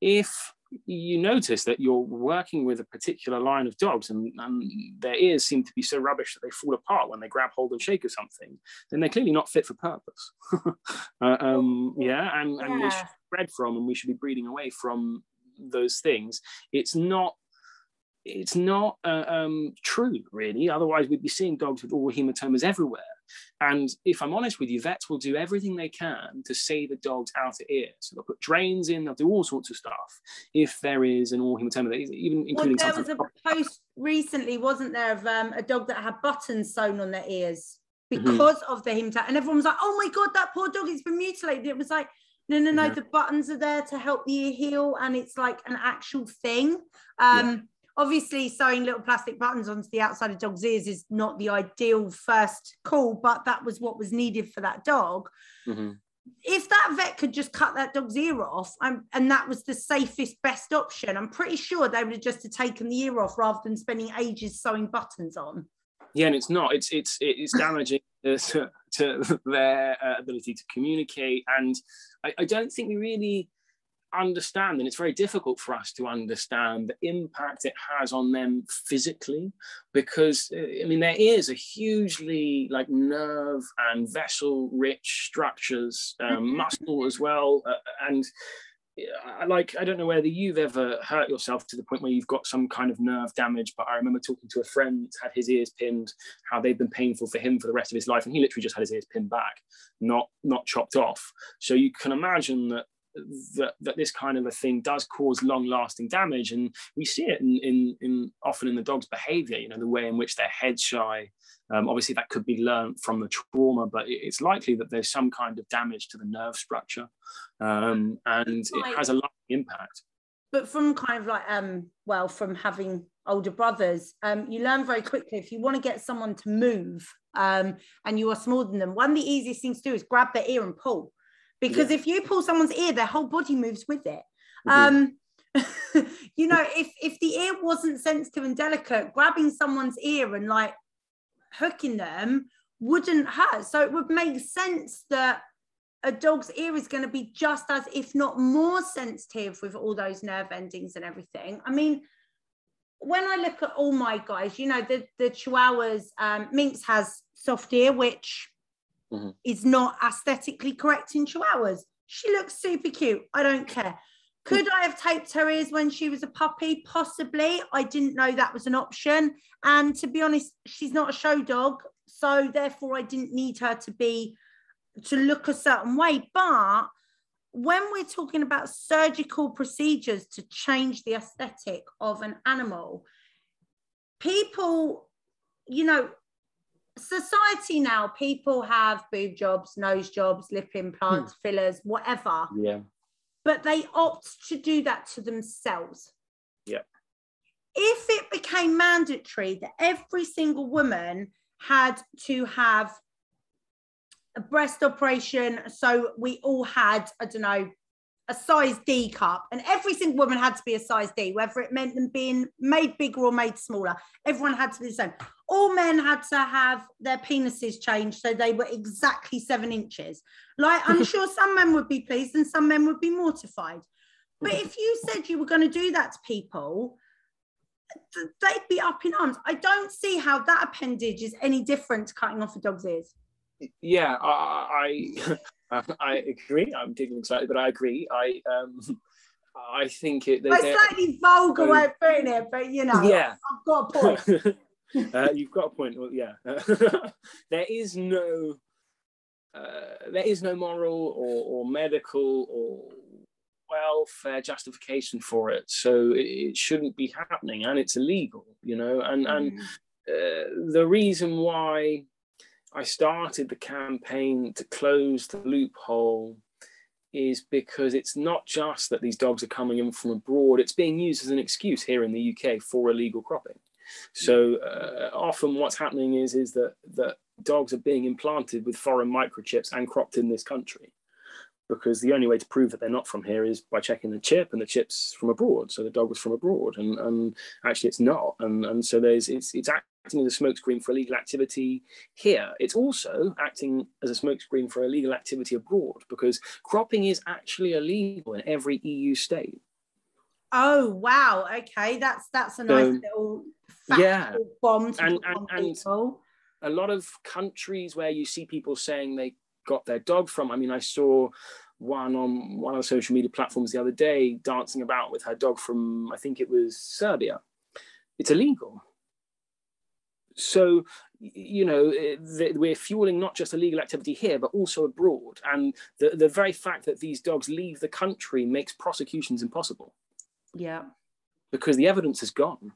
B: If you notice that you're working with a particular line of dogs and, and, their ears seem to be so rubbish that they fall apart when they grab hold and shake of something, then they're clearly not fit for purpose. uh, um, yeah, and, and yeah. we should bred from and we should be breeding away from those things. It's not it's not uh, um, true, really. Otherwise, we'd be seeing dogs with aural hematomas everywhere. And if I'm honest with you, vets will do everything they can to save the dog's outer ear. So they'll put drains in, they'll do all sorts of stuff if there is an aural hematoma, even including
A: well, there was a post recently, wasn't there, of um, a dog that had buttons sewn on their ears mm-hmm. because mm-hmm. of the hematoma. And everyone was like, oh my God, that poor dog it's been mutilated. It was like, no, no, no, mm-hmm. the buttons are there to help the ear heal. And it's like an actual thing. Um, yeah obviously sewing little plastic buttons onto the outside of dog's ears is not the ideal first call but that was what was needed for that dog mm-hmm. if that vet could just cut that dog's ear off um, and that was the safest best option i'm pretty sure they would have just have taken the ear off rather than spending ages sewing buttons on
B: yeah and it's not it's it's it's damaging to, to their uh, ability to communicate and I, I don't think we really understand, and it's very difficult for us to understand the impact it has on them physically, because I mean their ears are hugely like nerve and vessel rich structures, um, muscle as well, uh, and like I don't know whether you've ever hurt yourself to the point where you've got some kind of nerve damage, but I remember talking to a friend had his ears pinned, how they've been painful for him for the rest of his life, and he literally just had his ears pinned back, not not chopped off. So you can imagine that that, that this kind of a thing does cause long lasting damage. And we see it in, in, in, often in the dog's behavior you know the way in which they're head shy. Um, obviously that could be learned from the trauma but it's likely that there's some kind of damage to the nerve structure. Um, and it has a lasting impact.
A: But from kind of like um well from having older brothers um you learn very quickly if you want to get someone to move um and you are smaller than them one of the easiest things to do is grab their ear and pull because yeah. if you pull someone's ear their whole body moves with it mm-hmm. um you know if if the ear wasn't sensitive and delicate grabbing someone's ear and like hooking them wouldn't hurt so it would make sense that a dog's ear is going to be just as if not more sensitive with all those nerve endings and everything i mean when i look at all my guys you know the the chihuahuas um minx has soft ear which mm-hmm. is not aesthetically correct in chihuahuas. She looks super cute. I don't care. Could I have taped her ears when she was a puppy? Possibly. I didn't know that was an option. And to be honest, she's not a show dog. So therefore, I didn't need her to be, to look a certain way. But when we're talking about surgical procedures to change the aesthetic of an animal, people, you know, society now, people have boob jobs, nose jobs, lip implants, hmm. fillers, whatever.
B: Yeah.
A: But they opt to do that to themselves.
B: Yeah.
A: If it became mandatory that every single woman had to have a breast operation, so we all had, I don't know, a size D cup, and every single woman had to be a size D, whether it meant them being made bigger or made smaller. Everyone had to be the same. All men had to have their penises changed so they were exactly seven inches. Like, I'm sure some men would be pleased and some men would be mortified. But if you said you were going to do that to people, they'd be up in arms. I don't see how that appendage is any different to cutting off a dog's ears.
B: Yeah, I, I I agree. I'm digging slightly, but I agree. I um, I think it.
A: A slightly vulgar way of putting it, but you know,
B: yeah,
A: I've got a point.
B: uh, you've got a point. Well, yeah, there is no, uh, there is no moral or, or medical or welfare justification for it. So it, it, shouldn't be happening, and it's illegal. You know, and mm. and uh, the reason why I started the campaign to close the loophole is because it's not just that these dogs are coming in from abroad, it's being used as an excuse here in the UK for illegal cropping. So uh, often what's happening is, is that, that dogs are being implanted with foreign microchips and cropped in this country. because the only way to prove that they're not from here is by checking the chip, and the chip's from abroad. So the dog was from abroad, and, and actually it's not. And and so there's it's it's acting as a smokescreen for illegal activity here. It's also acting as a smokescreen for illegal activity abroad because cropping is actually illegal in every EU state.
A: Oh wow! Okay, that's that's a nice little
B: yeah
A: bomb
B: and, and, and a lot of countries where you see people saying they got their dog from. I mean, I saw one on one of the social media platforms the other day dancing about with her dog from I think it was Serbia. It's illegal. So you know eh, we're fueling not just illegal activity here but also abroad and the, the very fact that these dogs leave the country makes prosecutions impossible
A: yeah
B: because the evidence is gone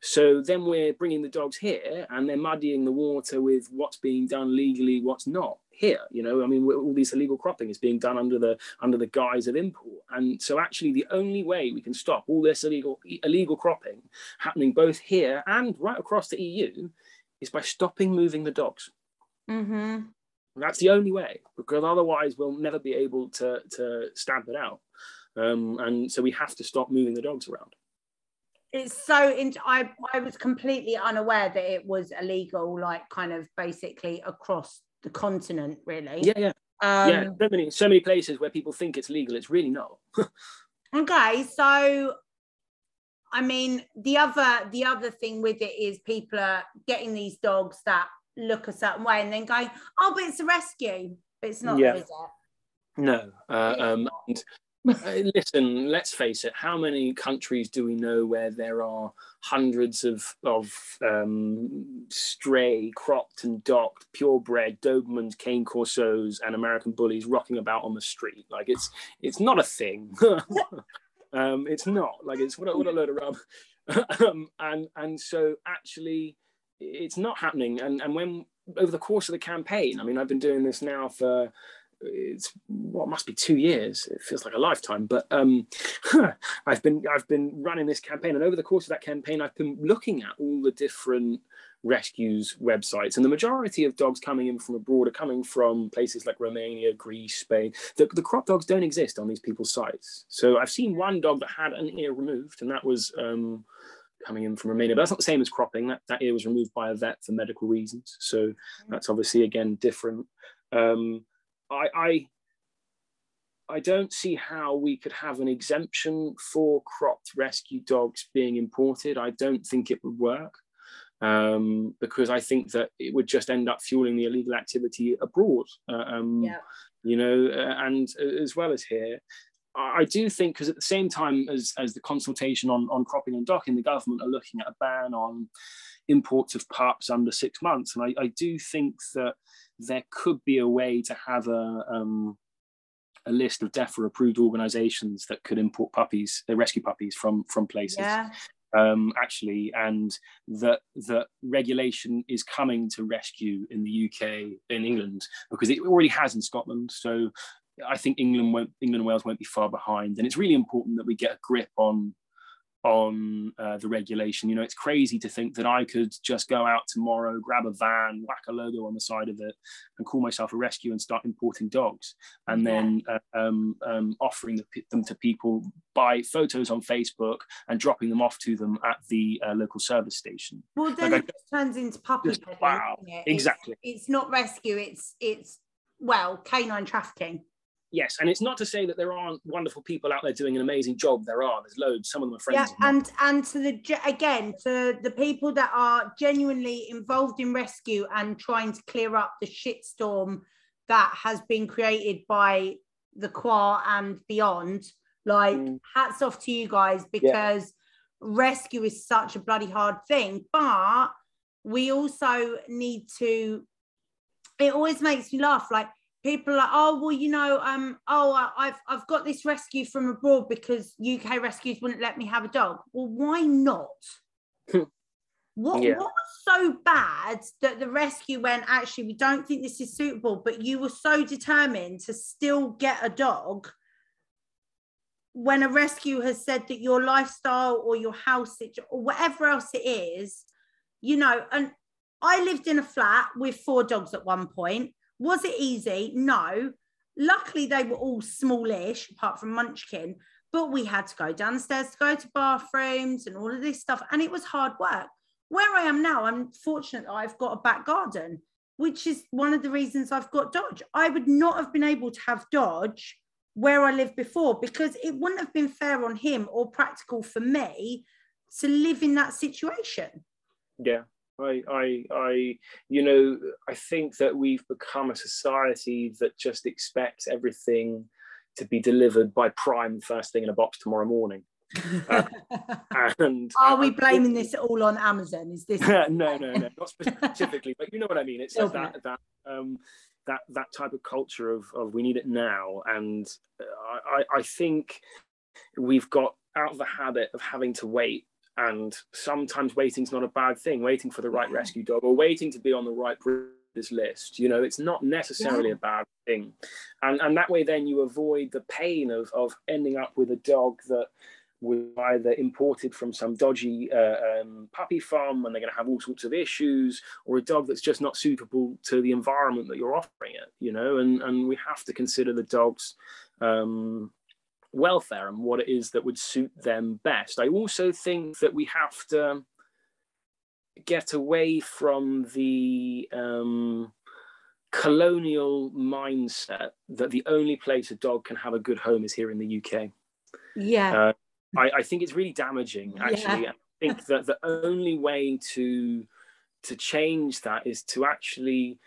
B: so then we're bringing the dogs here and they're muddying the water with what's being done legally, what's not here. You know, I mean, all this illegal cropping is being done under the under the guise of import. And so actually the only way we can stop all this illegal illegal cropping happening both here and right across the EU is by stopping moving the dogs.
A: Mm-hmm.
B: That's the only way, because otherwise we'll never be able to, to stamp it out. Um, and so we have to stop moving the dogs around
A: it's so in, I, I was completely unaware that it was illegal like kind of basically across the continent really.
B: Yeah yeah. Um, yeah so many so many places where people think it's legal it's really not.
A: Okay so i mean the other the other thing with it is people are getting these dogs that look a certain way and then going oh but it's a rescue. But it's not yeah.
B: no uh, um, and listen, let's face it. How many countries do we know where there are hundreds of of um, stray, cropped and docked, purebred Dobermans, Cane Corsos, and American Bullies rocking about on the street? Like it's it's not a thing. um, it's not like it's what a, what a load of rub. um, and and so actually, it's not happening. And and when over the course of the campaign, I mean, I've been doing this now for it's what must be two years. It feels like a lifetime, but um, I've been I've been running this campaign, and over the course of that campaign, I've been looking at all the different rescues websites, and the majority of dogs coming in from abroad are coming from places like Romania, Greece, Spain. The, the crop dogs don't exist on these people's sites. So I've seen one dog that had an ear removed, and that was. Um, coming in from Romania, but that's not the same as cropping. That that ear was removed by a vet for medical reasons, so that's obviously again different. Um, I, I I don't see how we could have an exemption for cropped rescue dogs being imported. I don't think it would work um, because I think that it would just end up fueling the illegal activity abroad. Uh, um, yeah. You know, uh, and uh, as well as here. I do think because at the same time as, as the consultation on, on cropping and docking, the government are looking at a ban on imports of pups under six months. And I, I do think that there could be a way to have a um, a list of DEFRA approved organisations that could import puppies, uh, rescue puppies from from places.
A: Yeah.
B: Um, actually, and that that regulation is coming to rescue in the UK, in England, because it already has in Scotland. So I think England won't, England and Wales won't be far behind, and it's really important that we get a grip on on uh, the regulation. You know, it's crazy to think that I could just go out tomorrow, grab a van, whack a logo on the side of it, and call myself a rescue and start importing dogs, and yeah. then uh, um, um, offering them to people by photos on Facebook and dropping them off to them at the uh, local service station.
A: Well, then like it I, turns into puppy just,
B: Wow, it? exactly.
A: It's, it's not rescue. It's it's well canine trafficking
B: yes, and it's not to say that there aren't wonderful people out there doing an amazing job. There are. There's loads. Some of them are friends.
A: Yeah, and and to the again to the people that are genuinely involved in rescue and trying to clear up the shitstorm that has been created by the Qua and beyond. Like, mm. hats off to you guys because yeah. rescue is such a bloody hard thing, but we also need to. It always makes me laugh. Like people are like, oh well, you know, um, oh, I've I've got this rescue from abroad because UK rescues wouldn't let me have a dog. Well, why not? what yeah. what was so bad that the rescue went? Actually, we don't think this is suitable, but you were so determined to still get a dog when a rescue has said that your lifestyle or your house or whatever else it is, you know, and I lived in a flat with four dogs at one point was it easy? No. luckily they were all smallish, apart from Munchkin, but we had to go downstairs to go to bathrooms and all of this stuff. And it was hard work. Where I am now, I'm fortunate I've got a back garden, which is one of the reasons I've got Dodge. I would not have been able to have Dodge where I lived before because it wouldn't have been fair on him or practical for me to live in that situation.
B: Yeah. I, I, I, you know, I think that we've become a society that just expects everything to be delivered by Prime first thing in a box tomorrow morning.
A: Uh, and are we blaming this all on Amazon? Is this
B: no, no, no, not specifically, but you know what I mean. It's that that um, that that type of culture of, of we need it now, and I, I think we've got out of the habit of having to wait and sometimes waiting's not a bad thing. Waiting for the right rescue dog or waiting to be on the right breeders list you know it's not necessarily yeah. a bad thing. And and that way then you avoid the pain of of ending up with a dog that was either imported from some dodgy uh, um, puppy farm and they're going to have all sorts of issues or a dog that's just not suitable to the environment that you're offering it you know and and we have to consider the dogs um, welfare and what it is that would suit them best. I also think that we have to get away from the um, colonial mindset that the only place a dog can have a good home is here in the UK.
A: Yeah. Uh,
B: I, I, think it's really damaging, actually. Yeah. I think that the only way to to change that is to actually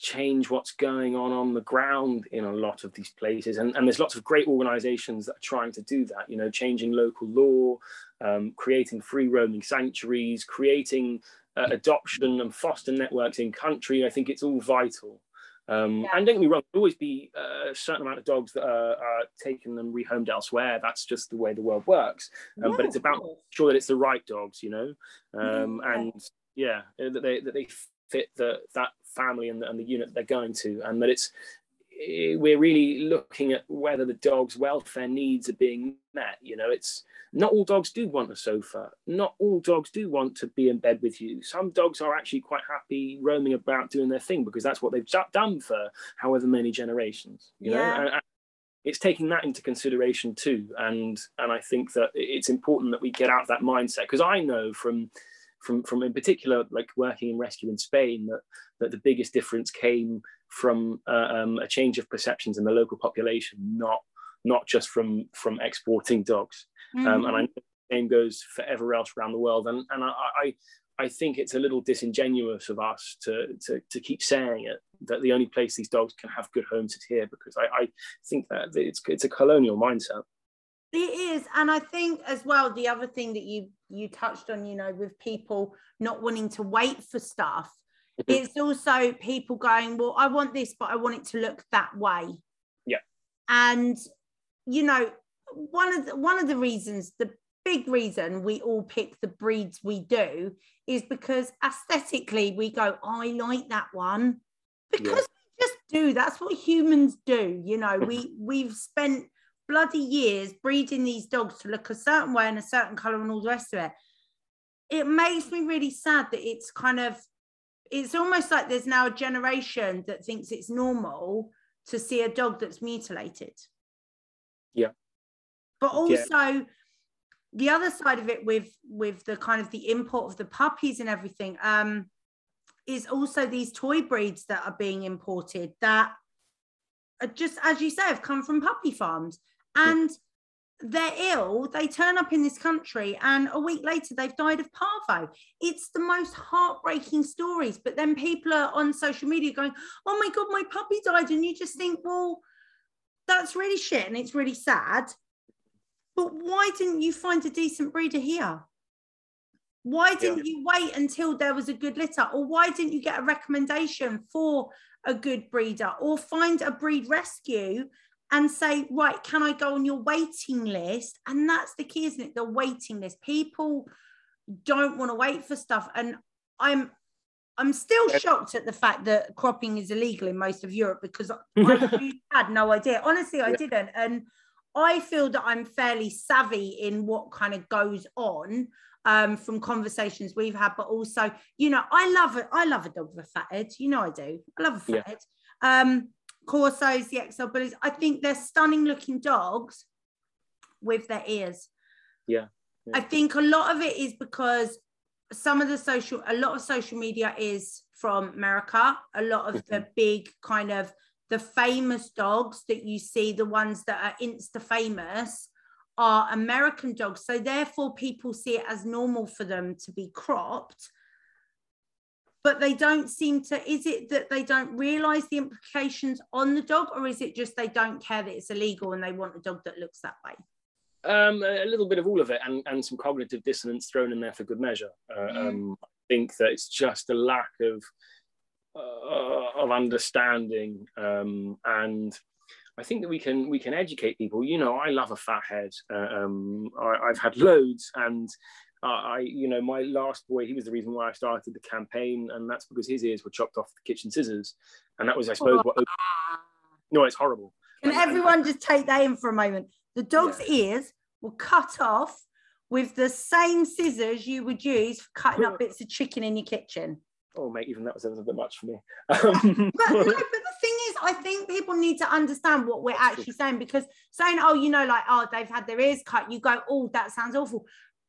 B: change what's going on on the ground in a lot of these places. And, and there's lots of great organizations that are trying to do that you know changing local law um, creating free roaming sanctuaries creating uh, adoption and foster networks in country. I think it's all vital. Um, yeah. and don't get me wrong there'll always be uh, a certain amount of dogs that are, are, taken and rehomed elsewhere. That's just the way the world works. Um, yeah, but it's about sure that it's the right dogs you know? Um, yeah. and yeah that they that they fit the, that family and the, and the unit they're going to, and that it's eh, we're really looking at whether the dog's welfare needs are being met. You know, it's not all dogs do want a sofa. Not all dogs do want to be in bed with you. Some dogs are actually quite happy roaming about doing their thing because that's what they've done for however many generations. You yeah. know, and, it's taking that into consideration too. And and I think that it's important that we get out of that mindset because I know from from from in particular like working in rescue in Spain that that the biggest difference came from uh, um, a change of perceptions in the local population, not not just from from exporting dogs. Mm-hmm. Um, and I know the same goes for everywhere else around the world. And and I, I I think it's a little disingenuous of us to, to, to keep saying it that the only place these dogs can have good homes is here because I, I think that it's it's a colonial mindset.
A: It is, and I think as well the other thing that you you touched on, you know, with people not wanting to wait for stuff, mm-hmm. it's also people going, well, I want this, but I want it to look that way.
B: Yeah,
A: and you know, one of the, one of the reasons, the big reason we all pick the breeds we do is because aesthetically we go, I like that one because yeah. we just do. That's what humans do. You know, we we've spent bloody years breeding these dogs to look a certain way and a certain color and all the rest of it it makes me really sad that it's kind of it's almost like there's now a generation that thinks it's normal to see a dog that's mutilated.
B: Yeah.
A: But also yeah. the other side of it with with the kind of the import of the puppies and everything um is also these toy breeds that are being imported that just as you say have come from puppy farms and they're ill they turn up in this country and a week later they've died of parvo. It's the most heartbreaking stories but then people are on social media going oh my god my puppy died and you just think well that's really shit and it's really sad. But why didn't you find a decent breeder here? Why didn't yeah. you wait until there was a good litter? Or why didn't you get a recommendation for a good breeder or find a breed rescue and say, right, can I go on your waiting list? And that's the key, isn't it? The waiting list. People don't want to wait for stuff. And I'm I'm still shocked at the fact that cropping is illegal in most of Europe because I had no idea. Honestly, I didn't. And I feel that I'm fairly savvy in what kind of goes on um, from conversations we've had, but also, you know, I love it. I love a dog with a fat head. You know, I do. I love a fat yeah. head. Um, Corsos, the XL bullies. I think they're stunning looking dogs with their ears.
B: Yeah. yeah.
A: I think a lot of it is because some of the social, a lot of social media is from America. A lot of the
B: Mm-hmm.
A: big kind of the famous dogs that you see, the ones that are insta famous, are American dogs. So therefore, people see it as normal for them to be cropped. But they don't seem to. Is it that they don't realize the implications on the dog, or is it just they don't care that it's illegal and they want a dog that looks that way?
B: Um, a little bit of all of it, and, and some cognitive dissonance thrown in there for good measure. Uh,
A: Mm.
B: um, I think that it's just a lack of uh, of understanding, um, and I think that we can we can educate people. You know, I love a fat head. Uh, um, I, I've had loads, and uh, I, you know, my last boy, he was the reason why I started the campaign, and that's because his ears were chopped off the kitchen scissors, and that was, I suppose, what. No, it's horrible.
A: Can
B: And- and-
A: everyone just take that in for a moment? The dog's ears were cut off with the same scissors you would use for cutting up bits of chicken in your kitchen.
B: Oh, mate, even that was a little bit much for me. Um,
A: But no, but the thing is, I think people need to understand what we're actually saying because saying, oh, you know, like, oh, they've had their ears cut, you go, oh, that sounds awful.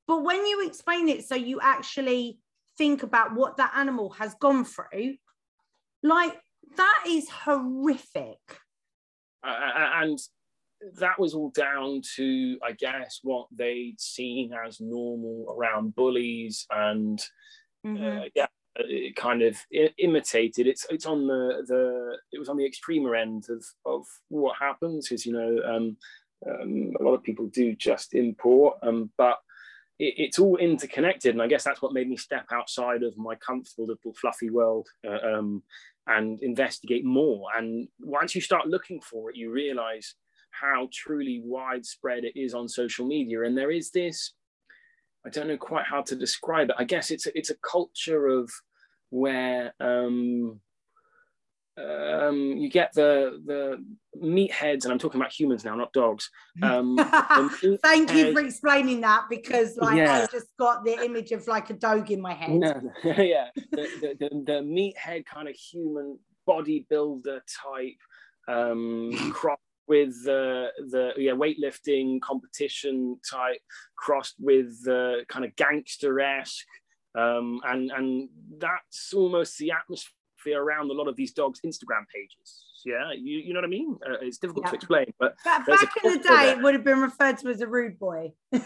A: But when you explain it, so you actually think about what that animal has gone through, like, that is horrific.
B: uh, and that was all down to, I guess, what they'd seen as normal around bullies and
A: Mhm.
B: uh, yeah, it kind of imitated. It's it's on the the it was on the extremer end of of what happens because you know um, um, a lot of people do just import, um, but it, it's all interconnected, and I guess that's what made me step outside of my comfortable little fluffy world uh, um, and investigate more. And once you start looking for it, you realize how truly widespread it is on social media, and there is this. I don't know quite how to describe it. I guess it's a, it's a culture of where um, um, you get the the meatheads, and I'm talking about humans now, not dogs. Um,
A: Thank you for explaining that because, like, I just got the image of like a dog in my head.
B: No, no, yeah, the, the, the, the meathead kind of human bodybuilder type, um, crossed with the the yeah weightlifting competition type, crossed with the kind of gangster esque, um, and and that's almost the atmosphere around a lot of these dogs' Instagram pages. Yeah, you, you know what I mean? Uh, it's difficult
A: Yeah.
B: to explain, but
A: But back in the day, it would have been referred to as a rude boy.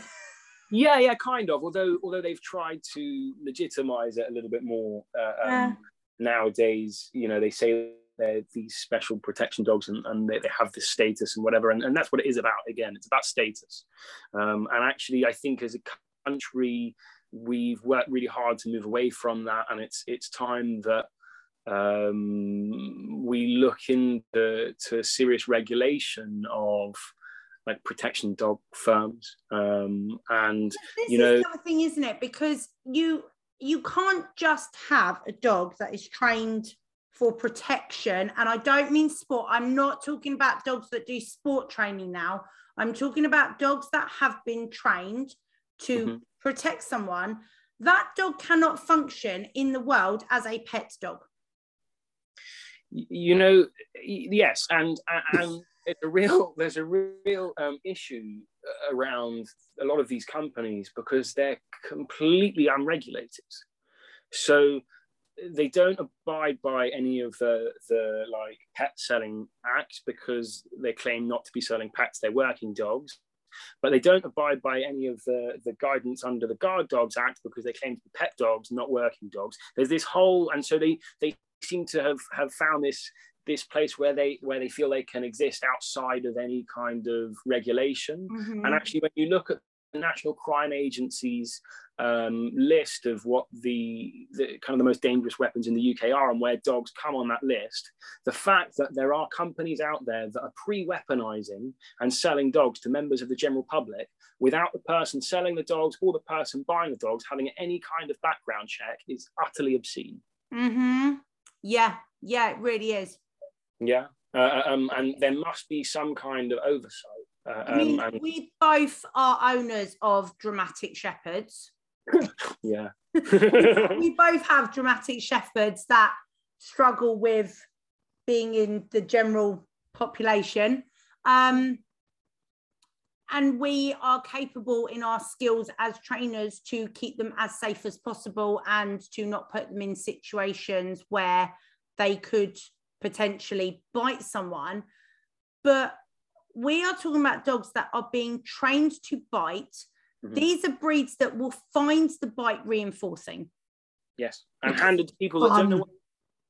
B: Yeah, yeah, kind of. Although, although they've tried to legitimize it a little bit more uh, um,
A: Yeah.
B: nowadays. You know, they say they're these special protection dogs and, and they, they have this status and whatever, and, and that's what it is about. Again, it's about status. Um, and actually, I think as a country, we've worked really hard to move away from that, and it's it's time that um, we look into to serious regulation of like protection dog firms um, and
A: This
B: You
A: is
B: know-
A: the other thing, isn't it? Because you you can't just have a dog that is trained for protection. And I don't mean sport. I'm not talking about dogs that do sport training now. I'm talking about dogs that have been trained to
B: Mhm.
A: protect someone. That dog cannot function in the world as a pet dog.
B: You know yes and and it's a real there's a real um, issue around a lot of these companies because they're completely unregulated so they don't abide by any of the the like pet selling acts because they claim not to be selling pets they're working dogs but they don't abide by any of the, the guidance under the Guard Dogs Act because they claim to be pet dogs, not working dogs. There's this whole, and so they they seem to have, have found this this place where they where they feel they can exist outside of any kind of regulation.
A: Mm-hmm.
B: And actually, when you look at the National Crime Agency's um, list of what the, the kind of the most dangerous weapons in the UK are and where dogs come on that list, the fact that there are companies out there that are pre-weaponizing and selling dogs to members of the general public without the person selling the dogs or the person buying the dogs having any kind of background check is utterly obscene.
A: Mm-hmm. Yeah, yeah, it really is.
B: Yeah. Uh, um, and there must be some kind of oversight. Uh,
A: I mean,
B: um, and
A: we both are owners of dramatic shepherds.
B: yeah.
A: we both have dramatic shepherds that struggle with being in the general population. Um, and we are capable in our skills as trainers to keep them as safe as possible and to not put them in situations where they could potentially bite someone. But we are talking about dogs that are being trained to bite. Mm-hmm. These are breeds that will find the bite reinforcing.
B: Yes, and handed to people that don't know.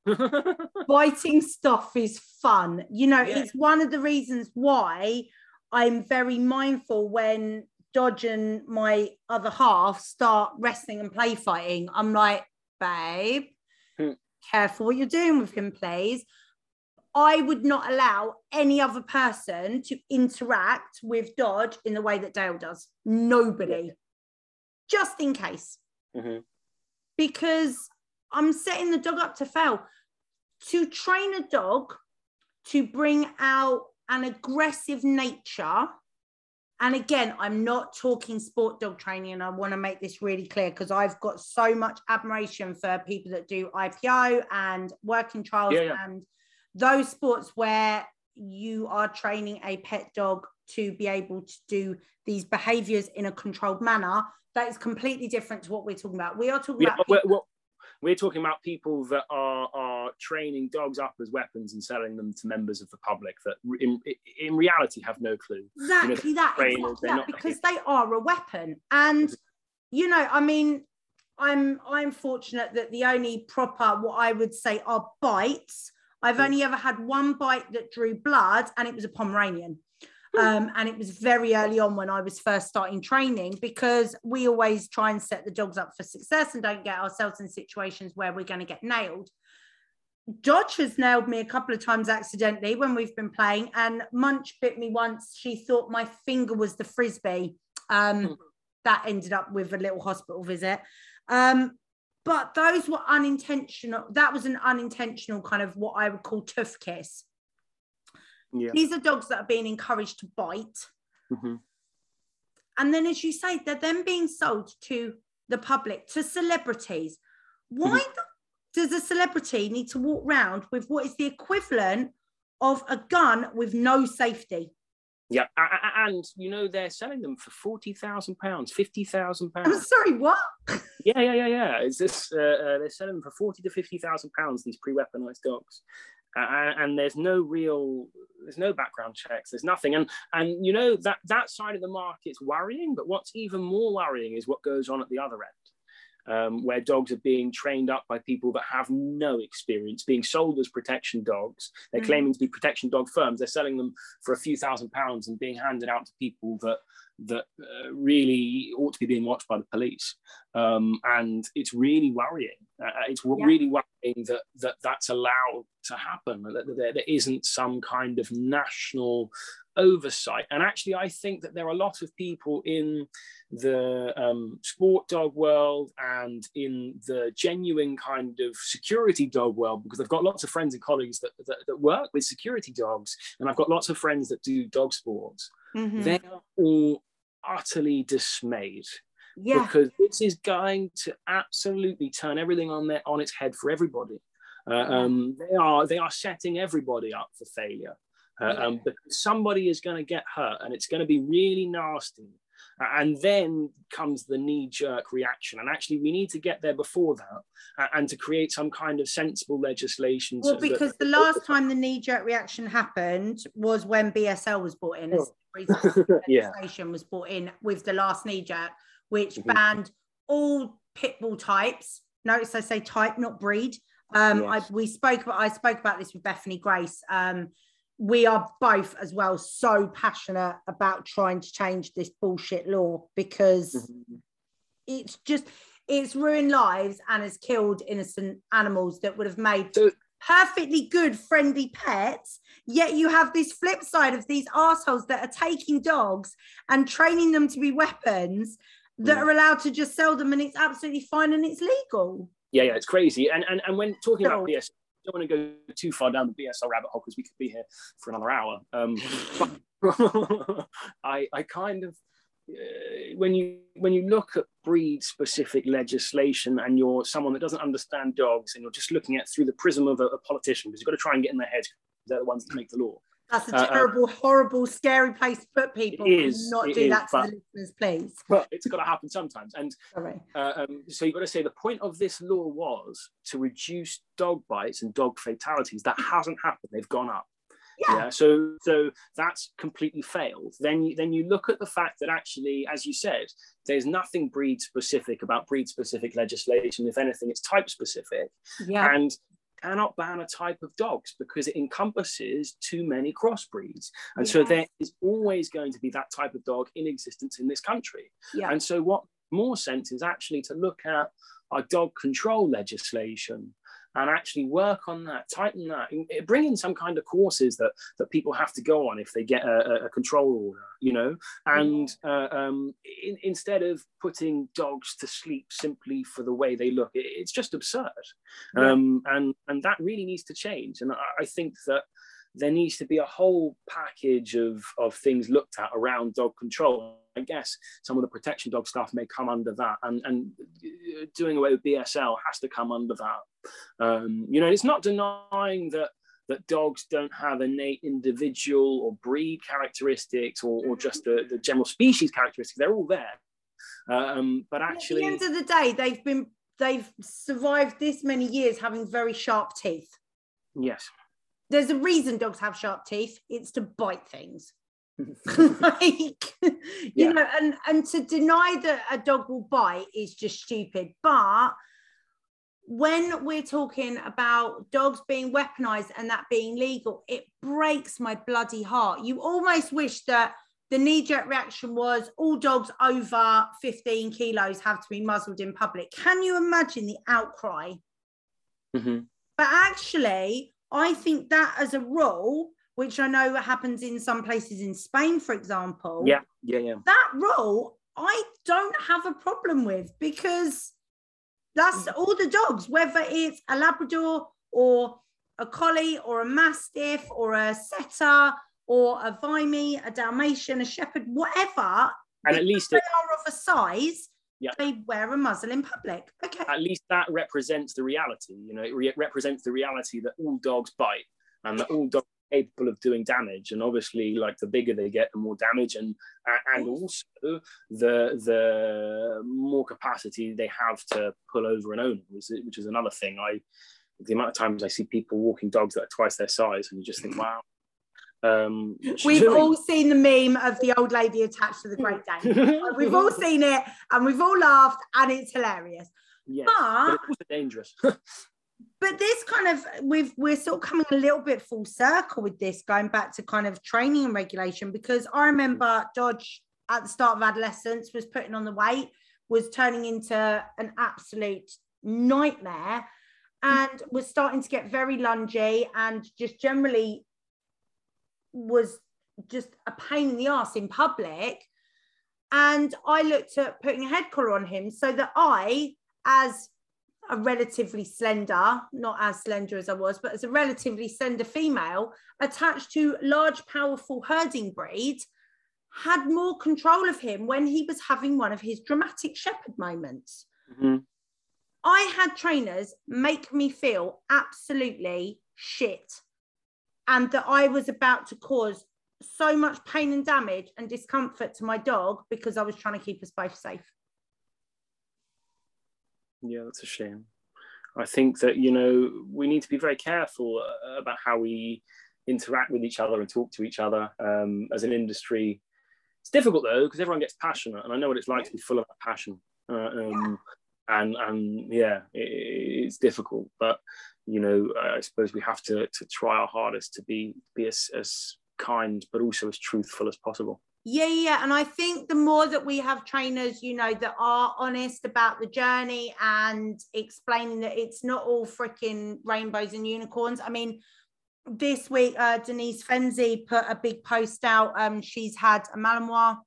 A: What... Biting stuff is fun. You know, yeah. it's one of the reasons why I'm very mindful when Dodge and my other half start wrestling and play fighting. I'm like, babe, hmm. careful what you're doing with him, please. I would not allow any other person to interact with Dodge in the way that Dale does. Nobody, just in case. Mm-hmm. Because I'm setting the dog up to fail. To train a dog to bring out an aggressive nature. And again, I'm not talking sport dog training, and I want to make this really clear because I've got so much admiration for people that do IPO and working trials yeah, yeah. and those sports where you are training a pet dog to be able to do these behaviors in a controlled manner. That is completely different to what we're talking about. We are talking yeah, about. People-
B: we're talking about people that are, are training dogs up as weapons and selling them to members of the public that in, in reality have no clue.
A: Exactly you know, that, exactly that because they are a weapon. And, mm-hmm. you know, I mean, I'm I'm fortunate that the only proper what I would say are bites. I've mm. only ever had one bite that drew blood, and it was a Pomeranian. Hmm. Um, and it was very early on when I was first starting training because we always try and set the dogs up for success and don't get ourselves in situations where we're going to get nailed. Dodge has nailed me a couple of times accidentally when we've been playing, and Munch bit me once. She thought my finger was the frisbee. Um, hmm. that ended up with a little hospital visit. Um, but those were unintentional. That was an unintentional kind of what I would call tough kiss. Yeah. These are dogs that are being encouraged to bite. Mm-hmm. And then, as you say, they're then being sold to the public, to celebrities. Why mm-hmm. Does a celebrity need to walk around with what is the equivalent of a gun with no safety?
B: Yeah, and you know they're selling them for forty thousand pounds, fifty thousand pounds.
A: I'm sorry, what?
B: yeah, yeah, yeah, yeah. Is this? Uh, uh, they're selling them for forty to fifty thousand pounds. These pre-weaponized dogs, uh, and there's no real there's no background checks there's nothing and and you know that that side of the market's worrying but what's even more worrying is what goes on at the other end um, where dogs are being trained up by people that have no experience, being sold as protection dogs. They're mm. claiming to be protection dog firms. They're selling them for a few thousand pounds and being handed out to people that that uh, really ought to be being watched by the police. Um, and it's really worrying. Uh, uh it's yeah. really worrying that, that that's allowed to happen, that, that there, there isn't some kind of national oversight. And actually, I think that there are a lot of people in the um, sport dog world and in the genuine kind of security dog world, because I've got lots of friends and colleagues that, that, that work with security dogs, and I've got lots of friends that do dog sports. Mm-hmm. They are all utterly dismayed. Yeah. Because this is going to absolutely turn everything on their on its head for everybody. Uh, um, they are they are setting everybody up for failure. Uh, um, because somebody is going to get hurt and it's going to be really nasty. And then comes the knee jerk reaction. And actually, we need to get there before that and to create some kind of sensible legislation.
A: Well, because that, the last time the knee jerk reaction happened was when BSL was brought in. Legislation was brought in with the last knee jerk, which mm-hmm. banned all pit bull types. Notice I say type, not breed. Um, yes. I, we spoke about I spoke about this with Bethany Grace. Um, we are both as well so passionate about trying to change this bullshit law because mm-hmm. it's just it's ruined lives and has killed innocent animals that would have made so, perfectly good friendly pets yet you have this flip side of these assholes that are taking dogs and training them to be weapons that mm. are allowed to just sell them and it's absolutely fine and it's legal
B: yeah yeah it's crazy and and, and when talking about BS I don't want to go too far down the BSL rabbit hole because we could be here for another hour. Um, I, I kind of, when you when you look at breed specific legislation and you're someone that doesn't understand dogs and you're just looking at through the prism of a, a politician because you've got to try and get in their head they're the ones that make the law
A: that's a uh, uh, terrible, uh, horrible, scary place to put people. It is, not do is, that to the listeners, please.
B: Well, it's got to happen sometimes. And uh, um, so you've got to say the point of this law was to reduce dog bites and dog fatalities. That hasn't happened. They've gone up. Yeah. yeah. So so that's completely failed. Then you, then you look at the fact that actually, as you said, there's nothing breed specific about breed specific legislation. If anything, it's type specific. Yeah. And cannot ban a type of dogs because it encompasses too many crossbreeds. And yes. so there is always going to be that type of dog in existence in this country. Yeah. And so what more sense is actually to look at our dog control legislation and actually work on that, tighten that, bring in some kind of courses that that people have to go on if they get a, a control order, you know, and uh, um, in, instead of putting dogs to sleep simply for the way they look, it, it's just absurd, um, and and that really needs to change. And I, I think that there needs to be a whole package of, of things looked at around dog control. I guess some of the protection dog stuff may come under that, and, and doing away with BSL has to come under that. Um, you know, it's not denying that that dogs don't have innate individual or breed characteristics or, or just the, the general species characteristics. They're all there. Um, but actually,
A: at the end of the day, they've been they've survived this many years having very sharp teeth.
B: Yes
A: there's a reason dogs have sharp teeth. It's to bite things. like you know, and and to deny that a dog will bite is just stupid. But when we're talking about dogs being weaponized and that being legal, it breaks my bloody heart. You almost wish that the knee jerk reaction was all dogs over 15 kilos have to be muzzled in public. Can you imagine the outcry? Mm-hmm. But actually, I think that as a rule, which I know happens in some places in Spain, for example.
B: Yeah, yeah, yeah.
A: That rule I don't have a problem with because that's mm. all the dogs, whether it's a Labrador or a collie or a mastiff or a setter or a Vimy, a Dalmatian, a Shepherd, whatever.
B: And at least
A: they it, are of a size yeah. they wear a muzzle in public. Okay.
B: At least that represents the reality. You know, it re- represents the reality that all dogs bite and that all dogs are capable of doing damage. And obviously, like the bigger they get, the more damage, and and also the the more capacity they have to pull over an owner, which is another thing. I the amount of times I see people walking dogs that are twice their size, and you just think, wow,
A: um, we've all seen the meme of the old lady attached to the Great Dane. we've all seen it and we've all laughed and it's hilarious.
B: Yes, but, but it's dangerous.
A: but this kind of we've we're sort of coming a little bit full circle with this, going back to kind of training and regulation because I remember Dodge at the start of adolescence was putting on the weight, was turning into an absolute nightmare and was starting to get very lungy and just generally was just a pain in the ass in public. And I looked at putting a head collar on him so that I, as a relatively slender, not as slender as I was, but as a relatively slender female attached to large, powerful herding breed, had more control of him when he was having one of his dramatic shepherd moments. Mm-hmm. I had trainers make me feel absolutely shit and that I was about to cause so much pain and damage and discomfort to my dog because I was trying to keep us both safe.
B: Yeah, that's a shame. I think that, you know, we need to be very careful uh, about how we interact with each other and talk to each other um, as an industry. It's difficult though, because everyone gets passionate, and I know what it's like to be full of passion. Uh, um, yeah. And, and yeah, it, it's difficult, but you know, I suppose we have to to try our hardest to be be as, as kind, but also as truthful as possible.
A: Yeah, yeah. And I think the more that we have trainers, you know, that are honest about the journey and explaining that it's not all freaking rainbows and unicorns. I mean, this week, uh, Denise Fenzi put a big post out. Um, she's had a Malinois,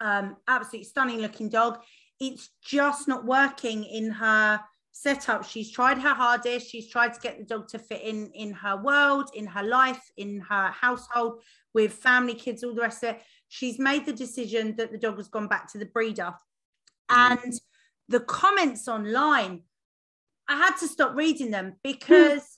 A: um, absolutely stunning looking dog. It's just not working in her setup she's tried her hardest she's tried to get the dog to fit in in her world in her life in her household with family kids all the rest of it she's made the decision that the dog has gone back to the breeder. Mm. And the comments online, I had to stop reading them because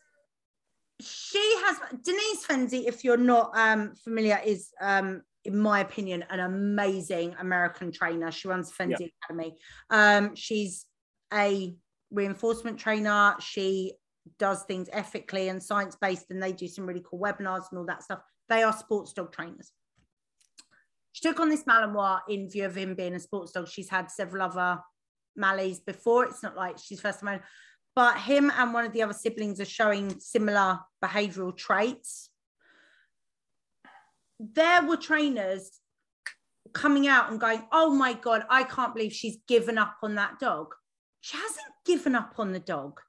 A: she has Denise Fenzi, if you're not um, familiar, is um, in my opinion, an amazing American trainer. She runs Fenzi yeah. Academy. Um, she's a reinforcement trainer. She does things ethically and science based, and they do some really cool webinars and all that stuff. They are sports dog trainers. She took on this Malinois in view of him being a sports dog. She's had several other Mallies before. It's not like she's first time, but him and one of the other siblings are showing similar behavioral traits. There were trainers coming out and going, Oh my God, I can't believe she's given up on that dog. She hasn't given up on the dog.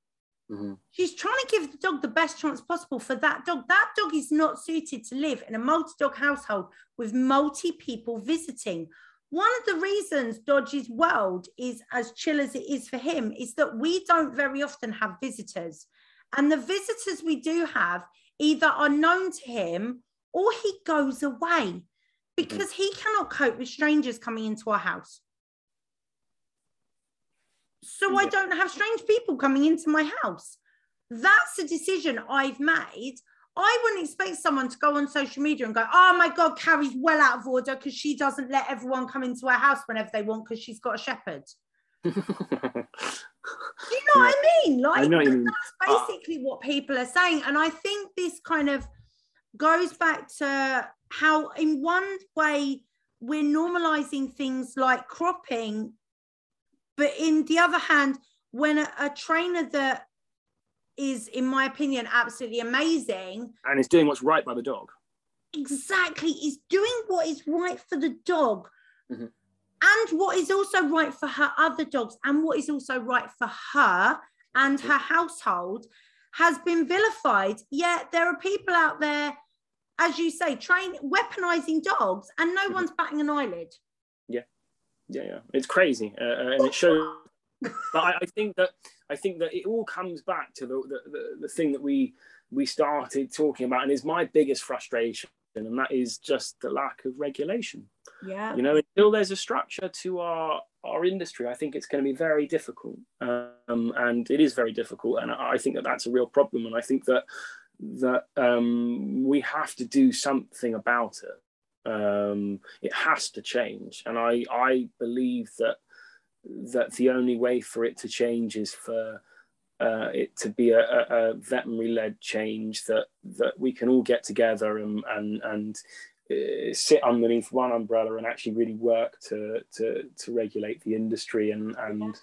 A: Mm-hmm. She's trying to give the dog the best chance possible for that dog. That dog is not suited to live in a multi dog household with multi people visiting. One of the reasons Dodge's world is as chill as it is for him is that we don't very often have visitors. And the visitors we do have either are known to him or he goes away because mm-hmm. he cannot cope with strangers coming into our house. So yeah. I don't have strange people coming into my house. That's a decision I've made. I wouldn't expect someone to go on social media and go, oh my God, Carrie's well out of order because she doesn't let everyone come into her house whenever they want because she's got a shepherd. you know yeah. what I mean? Like, I that's basically what people are saying. And I think this kind of goes back to how, in one way, we're normalizing things like cropping but in the other hand, when a, a trainer that is, in my opinion, absolutely amazing
B: and is doing what's right by the dog,
A: exactly, is doing what is right for the dog. Mm-hmm. And what is also right for her other dogs, and what is also right for her and her household has been vilified. Yet there are people out there, as you say, train weaponizing dogs, and no mm-hmm. one's batting an eyelid
B: yeah, yeah. It's crazy, uh, uh, and it shows. but I, I, think that I think that it all comes back to the, the, the, the thing that we we started talking about, and is my biggest frustration, and that is just the lack of regulation.
A: Yeah.
B: You know, until there's a structure to our our industry, I think it's going to be very difficult, um, and it is very difficult, and I think that that's a real problem, and I think that that um, we have to do something about it. Um, it has to change, and I I believe that that the only way for it to change is for uh, it to be a, a, a veterinary-led change that that we can all get together and and and uh, sit underneath one umbrella and actually really work to to to regulate the industry and and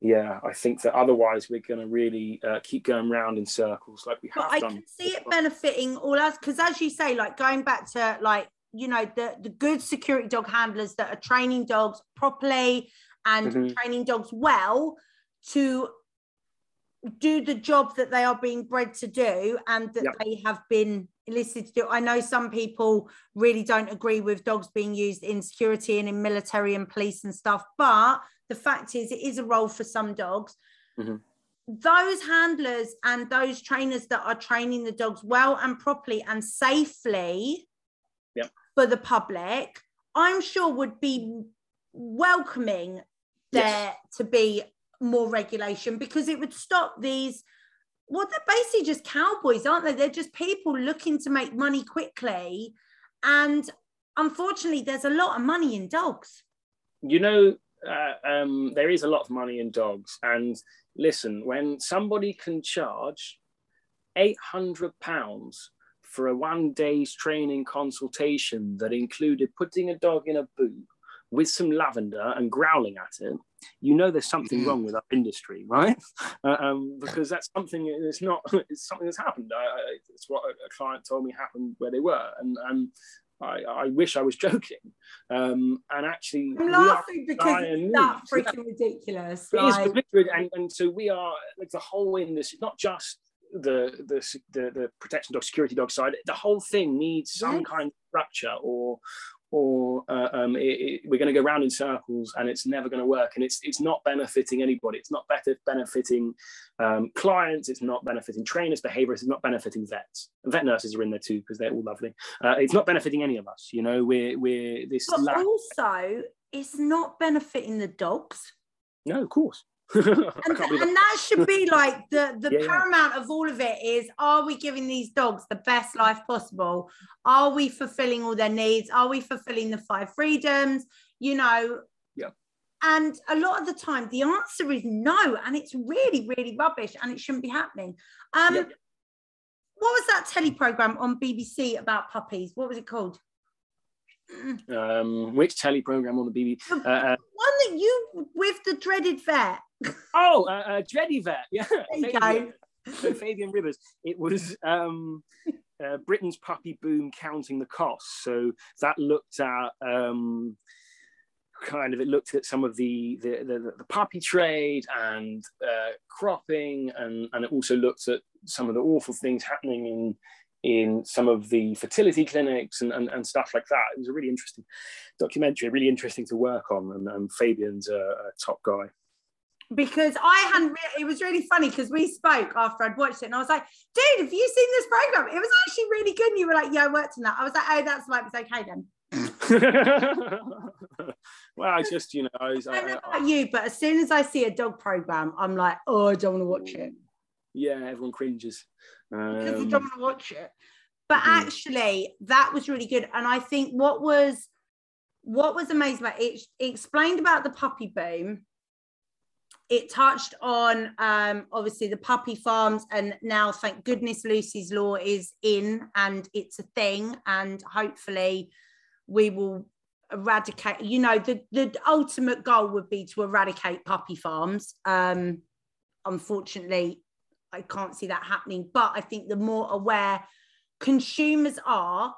B: yeah, I think that otherwise we're going to really uh, keep going round in circles like we have
A: but
B: done.
A: I can see it benefiting all us because, as you say, like going back to like you know the the good security dog handlers that are training dogs properly and mm-hmm. training dogs well to do the job that they are being bred to do and that yep. they have been enlisted to do. I know some people really don't agree with dogs being used in security and in military and police and stuff, but the fact is, it is a role for some dogs. Mm-hmm. Those handlers and those trainers that are training the dogs well and properly and safely
B: yep.
A: for the public, I'm sure would be welcoming there yes. to be more regulation because it would stop these well they're basically just cowboys aren't they they're just people looking to make money quickly and unfortunately there's a lot of money in dogs
B: you know uh, um, there is a lot of money in dogs and listen when somebody can charge 800 pounds for a one day's training consultation that included putting a dog in a boot with some lavender and growling at it, you know there's something wrong with our industry, right? Uh, um, because that's something it's not it's something that's happened. I, I, it's what a, a, client told me happened where they were, and and I, I wish I was joking. Um, and actually,
A: I'm laughing because it's that freaking ridiculous. It like...
B: is, and, and so we are like the whole industry, not just the, the the the protection dog security dog side the whole thing needs some kind of structure or or uh, um, it, it, we're going to go round in circles and it's never going to work. And it's it's not benefiting anybody. It's not better benefiting um, clients. It's not benefiting trainers behaviorists. It's not benefiting vets. And vet nurses are in there too because they're all lovely. Uh, it's not benefiting any of us you know? We're we're this
A: but lack- also it's not benefiting the dogs.
B: No of course
A: and, and, that. should be like the the yeah, paramount yeah. of all of it is are we giving these dogs the best life possible? Are we fulfilling all their needs? Are we fulfilling the five freedoms? You know?
B: Yeah.
A: And a lot of the time the answer is no and it's really really rubbish and it shouldn't be happening. Um yeah. what was that telly program on bbc about puppies? What was it called?
B: Um, which telly program on the BBC?
A: Uh, uh, one that you with the dreaded vet.
B: Oh, uh, uh, Vet. Yeah. Fabian, so Fabian Rivers. It was um, uh, Britain's puppy boom counting the costs. So that looked at um, kind of it looked at some of the the, the, the puppy trade and uh, cropping, and and it also looked at some of the awful things happening in in some of the fertility clinics and, and, and, stuff like that. It was a really interesting documentary, really interesting to work on. And, and Fabian's a, a, top guy.
A: Because I hadn't, re- it was really funny because we spoke after I'd watched it and I was like, dude, have you seen this program? It was actually really good. And you were like, yeah, I worked on that. I was like, oh, that's why it was okay then.
B: well, I just, you know, I was.
A: I don't know about you, but as soon as I see a dog program, I'm like, oh, I don't want to watch it.
B: Yeah, everyone cringes
A: because um, don't want to watch it. But mm-hmm. actually, that was really good. And I think what was what was amazing about it, it explained about the puppy boom. It touched on um, obviously the puppy farms, and now thank goodness Lucy's Law is in and it's a thing, and hopefully we will eradicate. You know, the the ultimate goal would be to eradicate puppy farms. Um, unfortunately, I can't see that happening. But I think the more aware consumers are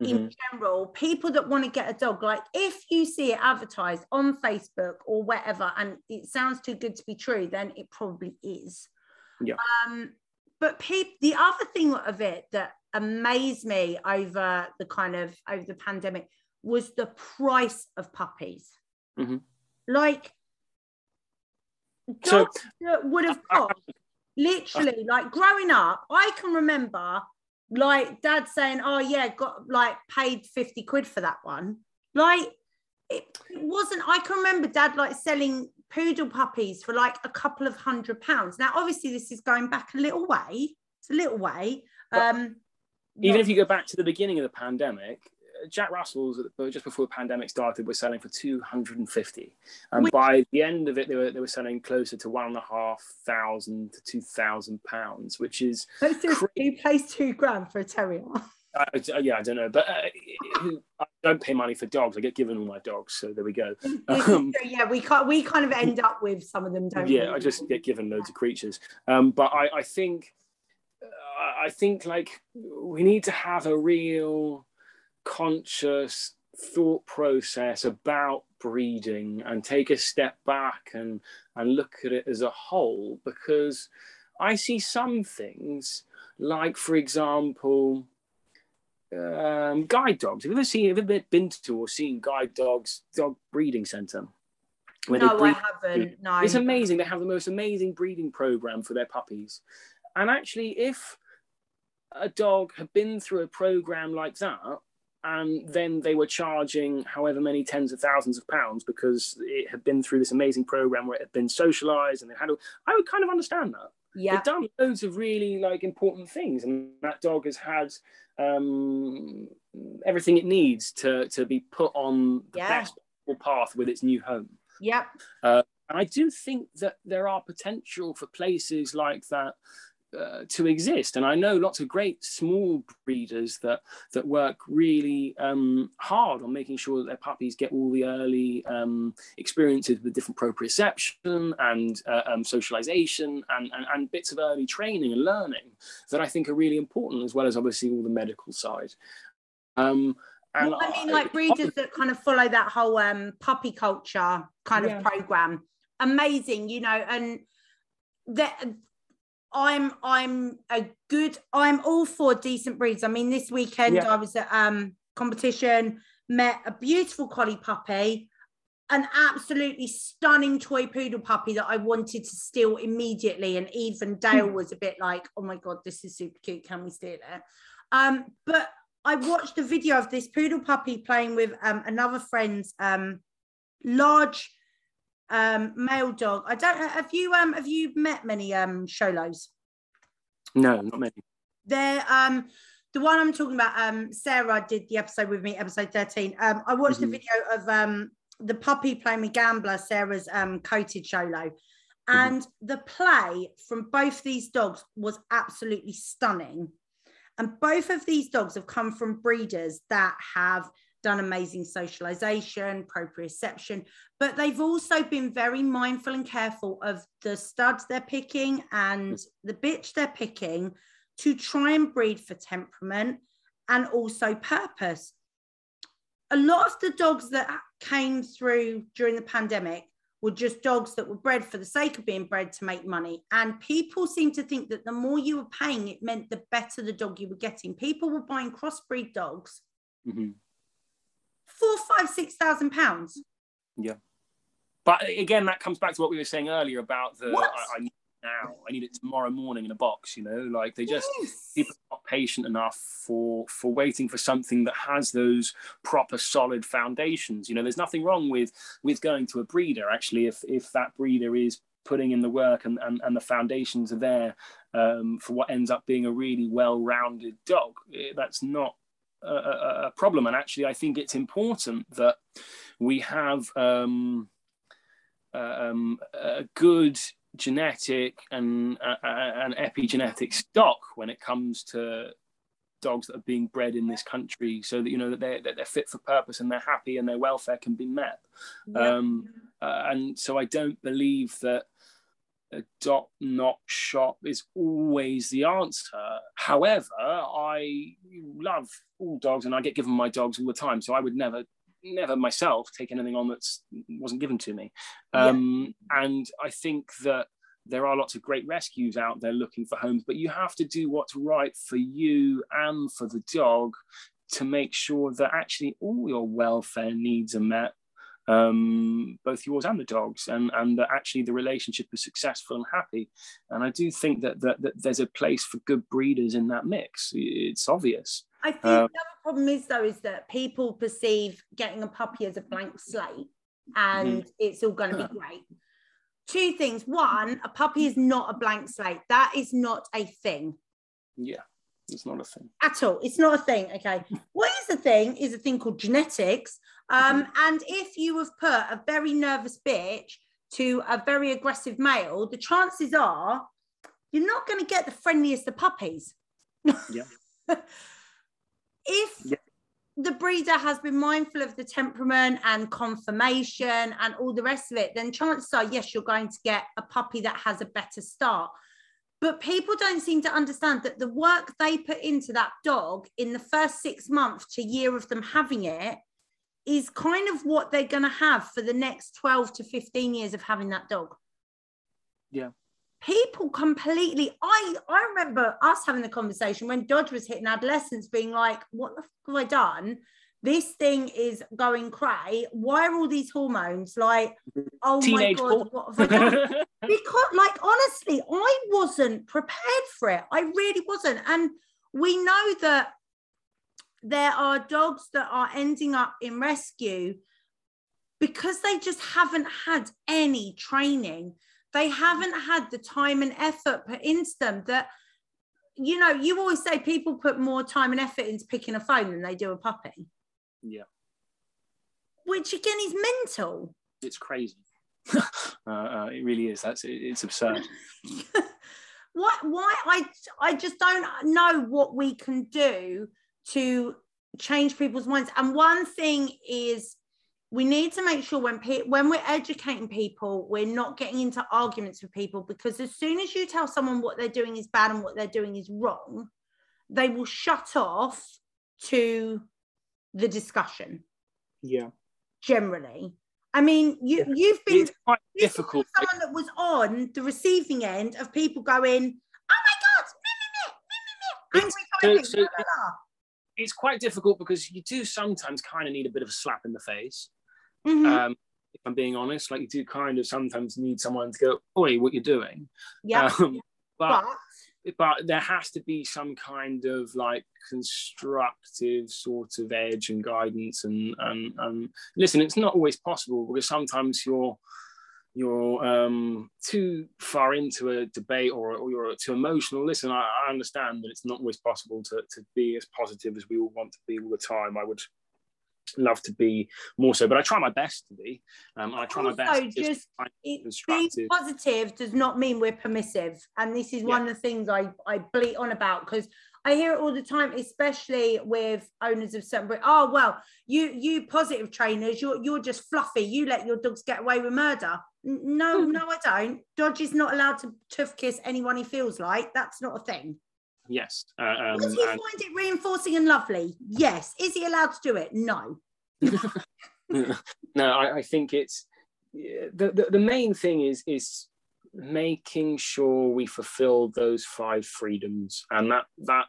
A: mm-hmm. in general, people that want to get a dog, like if you see it advertised on Facebook or whatever, and it sounds too good to be true, then it probably is.
B: Yeah.
A: Um, but people, the other thing of it that amazed me over the kind of over the pandemic was the price of puppies.
B: Mm-hmm.
A: Like dogs so, that would have cost Literally, like growing up, I can remember like dad saying, Oh, yeah, got like paid 50 quid for that one. Like it, it wasn't, I can remember dad like selling poodle puppies for like a couple of hundred pounds. Now, obviously, this is going back a little way. It's a little way. Um,
B: even not- if you go back to the beginning of the pandemic, Jack Russells just before the pandemic started were selling for 250 and Which, by the end of it they were they were selling closer to one and a half thousand to two thousand pounds which is
A: who pays two grand for a terrier
B: uh, yeah, I don't know, but uh, I don't pay money for dogs. I get given all my dogs, so there we go.
A: Um, yeah, we can't. We kind of end up with some of them, don't
B: yeah,
A: we?
B: I just get given loads of creatures. Um, but I, I think, uh, I think like we need to have a real conscious thought process about breeding and take a step back and and look at it as a whole because I see some things like for example um, guide dogs. Have you ever seen have you ever been to or seen guide dogs dog breeding center?
A: no, I haven't. No,
B: it's amazing. They have the most amazing breeding program for their puppies. And actually, if a dog had been through a program like that, and then they were charging however many tens of thousands of pounds because it had been through this amazing program where it had been socialized and they had a, I would kind of understand that.
A: Yeah.
B: They've done loads of really like important things and that dog has had um, everything it needs to to be put on the yeah. best path with its new home.
A: Yep.
B: Uh, and I do think that there are potential for places like that uh, to exist. And I know lots of great small breeders that that work really um, hard on making sure that their puppies get all the early um, experiences with different proprioception and uh, um, socialization and, and, and, bits of early training and learning that I think are really important, as well as obviously all the medical side. Um,
A: and well, I mean, like breeders that kind of follow that whole um, puppy culture kind yeah. of program. Amazing, you know, and that I'm I'm a good I'm all for decent breeds. I mean, this weekend yeah. I was at um competition, met a beautiful collie puppy, an absolutely stunning toy poodle puppy that I wanted to steal immediately. And even Dale hmm. was a bit like, oh my God, this is super cute. Can we steal it? Um, but I watched a video of this poodle puppy playing with um, another friend's um, large um, male dog. I don't have you um have you met many um Xolos?
B: No, not many.
A: They're um the one I'm talking about, um, Sarah did the episode with me, episode 13. Um, I watched mm-hmm. the video of um the puppy playing with Gambler, Sarah's um coated Xolo. Mm-hmm. And the play from both these dogs was absolutely stunning. And both of these dogs have come from breeders that have done amazing socialization, proprioception, but they've also been very mindful and careful of the studs they're picking and the bitch they're picking to try and breed for temperament and also purpose. A lot of the dogs that came through during the pandemic were just dogs that were bred for the sake of being bred to make money. And people seem to think that the more you were paying, it meant the better the dog you were getting. People were buying crossbreed dogs mm-hmm. Four, five, six thousand pounds.
B: Yeah. But again, that comes back to what we were saying earlier about the I, I, now. I need it tomorrow morning in a box. You know, like they just yes. people are not patient enough for for waiting for something that has those proper solid foundations. You know, there's nothing wrong with with going to a breeder actually if if that breeder is putting in the work and, and, and the foundations are there um, for what ends up being a really well-rounded dog. Eh, that's not a, a, problem. And actually, I think it's important that we have um, uh, um, a good genetic and uh, an epigenetic stock when it comes to dogs that are being bred in this country so that you know that they're, that they're fit for purpose and they're happy and their welfare can be met yeah. um, uh, and so i don't believe that a dot not shop is always the answer however i love all dogs and i get given my dogs all the time so i would never never myself take anything on that wasn't given to me. Um, yeah. And I think that there are lots of great rescues out there looking for homes, but you have to do what's right for you and for the dog to make sure that actually all your welfare needs are met um, both yours and the dogs, and and that actually the relationship is successful and happy. And I do think that that, that there's a place for good breeders in that mix. It's obvious.
A: I think um, the other problem is though is that people perceive getting a puppy as a blank slate, and mm-hmm. it's all going to be great. Two things. One, a puppy is not a blank slate. That is not a thing.
B: Yeah. It's not a thing
A: at all. It's not a thing. Okay. what is a thing is a thing called genetics. Um, mm-hmm. And if you have put a very nervous bitch to a very aggressive male, the chances are you're not going to get the friendliest of puppies.
B: Yeah.
A: if yeah. the breeder has been mindful of the temperament and conformation and all the rest of it, then chances are, yes, you're going to get a puppy that has a better start. But people don't seem to understand that the work they put into that dog in the first six months to year of them having it is kind of what they're going to have for the next 12 to 15 years of having that dog.
B: Yeah.
A: People completely, I, I remember us having the conversation when Dodge was hitting adolescence, being like, what the fuck have I done? This thing is going cray. Why are all these hormones like, oh Teenage my God, what have I done? because, like, honestly, I wasn't prepared for it. I really wasn't. And we know that there are dogs that are ending up in rescue because they just haven't had any training. They haven't had the time and effort put into them that, you know, you always say people put more time and effort into picking a phone than they do a puppy.
B: Yeah.
A: Which again is mental.
B: It's crazy. uh, uh, it really is. That's it, it's absurd.
A: why? Why? I I just don't know what we can do to change people's minds. And one thing is we need to make sure when pe- when we're educating people we're not getting into arguments with people because as soon as you tell someone what they're doing is bad and what they're doing is wrong they will shut off to the discussion.
B: Yeah.
A: Generally. I mean, you yeah. you've been
B: it's quite difficult.
A: Someone that was on the receiving end of people going, "Oh my god, angry so, so,
B: it's quite difficult because you do sometimes kind of need a bit of a slap in the face.
A: Mhm.
B: Um, if I'm being honest, like you do kind of sometimes need someone to go, "Oi, what you're doing?"
A: yeah.
B: Um, but
A: but
B: but there has to be some kind of like constructive sort of edge and guidance and and, and listen it's not always possible because sometimes you're you're um, too far into a debate or, or you're too emotional. Listen I, I understand that it's not always possible to, to be as positive as we all want to be all the time. I would love to be more so but i try my best to be um, i try my best
A: Also, just being positive does not mean we're permissive and this is one of the things i i bleat on about because i hear it all the time especially with owners of certain oh well you you positive trainers you're you're just fluffy you let your dogs get away with murder. No
B: Hmm.
A: no i don't. Dodge is not allowed to tough kiss anyone he feels like. That's not a thing
B: yes uh, um,
A: does he
B: and-
A: find it reinforcing and lovely yes is he allowed to do it no
B: no, I, I think it's the, the the main thing is is making sure we fulfill those five freedoms, and that that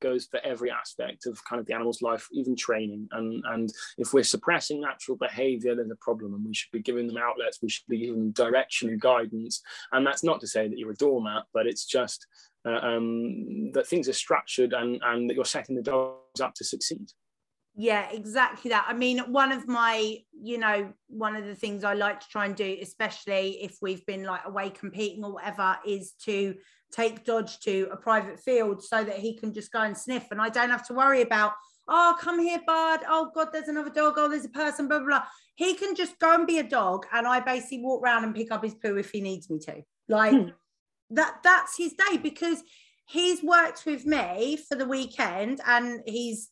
B: goes for every aspect of kind of the animal's life, even training. And and if we're suppressing natural behaviour, there's a problem, and we should be giving them outlets. We should be giving them direction and guidance. And that's not to say that you're a doormat, but it's just um, that things are structured and and that you're setting the dogs up to succeed.
A: Yeah, exactly that. I mean, one of my, you know, one of the things I like to try and do, especially if we've been like away competing or whatever, is to take Dodge to a private field so that he can just go and sniff and I don't have to worry about, oh, come here, bud. Oh, God, there's another dog. Oh, there's a person, blah, blah, blah. He can just go and be a dog and I basically walk around and pick up his poo if he needs me to. Like
B: Hmm.
A: That, that's his day because he's worked with me for the weekend and he's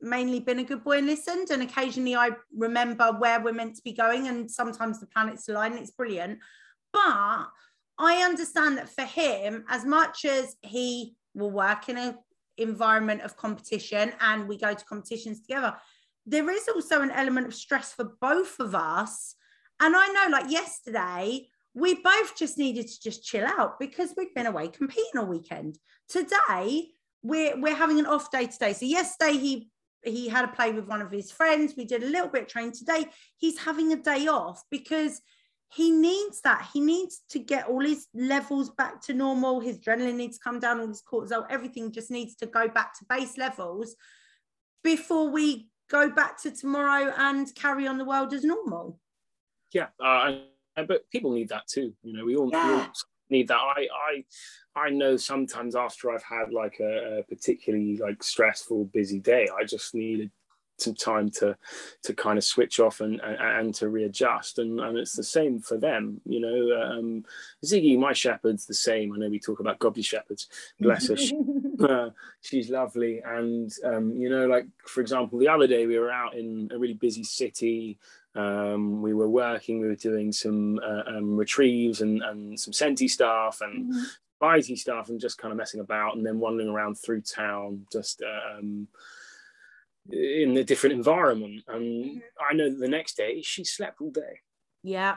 A: mainly been a good boy and listened. And occasionally I remember where we're meant to be going, and sometimes the planets align. and It's brilliant. But I understand that for him, as much as he will work in an environment of competition and we go to competitions together, there is also an element of stress for both of us. And I know, like yesterday, we both just needed to just chill out because we'd been away competing all weekend. Today, we're we're having an off day today. So yesterday he he had a play with one of his friends. We did a little bit of training today. He's having a day off because he needs that. He needs to get all his levels back to normal. His adrenaline needs to come down, all his cortisol, everything just needs to go back to base levels before we go back to tomorrow and carry on the world as normal.
B: yeah uh, Uh, but people need that too you know we all, we all need that. I i i know sometimes after i've had like a, a particularly like stressful busy day i just needed some time to to kind of switch off and and, and to readjust. And and it's the same for them you know um ziggy my shepherd's the same. I know we talk about gobby shepherds. Bless her. She uh, she's lovely. And um, you know like for example the other day we were out in a really busy city. Um, we were working we were doing some uh, um, retrieves and, and some senti stuff and
A: Mhm.
B: stuff and just kind of messing about and then wandering around through town just um, in a different environment and i know that the next day she slept all day
A: yeah.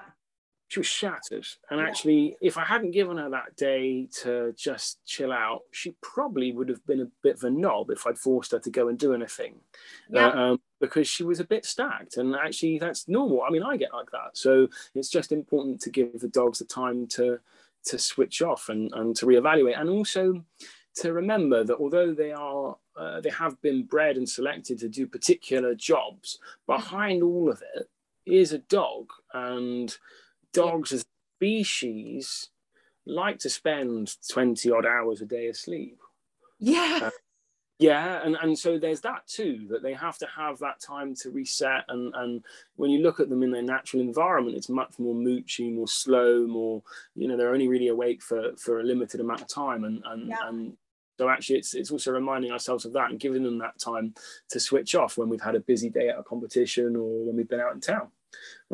B: she was shattered. And
A: Yeah.
B: actually, if I hadn't given her that day to just chill out, she probably would have been a bit of a knob if I'd forced her to go and do anything.
A: Yeah.
B: Uh, um, because she was a bit stacked. And actually, that's normal. I mean, I get like that. So it's just important to give the dogs the time to to switch off and, and to reevaluate. And also to remember that although they are uh, they have been bred and selected to do particular jobs, behind all of it is a dog and dogs as species like to spend 20 odd hours a day asleep
A: Yeah.
B: yeah and, and so there's that too that they have to have that time to reset and and when you look at them in their natural environment it's much more moochy more slow more you know they're only really awake for for a limited amount of time and and,
A: Yeah.
B: and so actually it's it's also reminding ourselves of that and giving them that time to switch off when we've had a busy day at a competition or when we've been out in town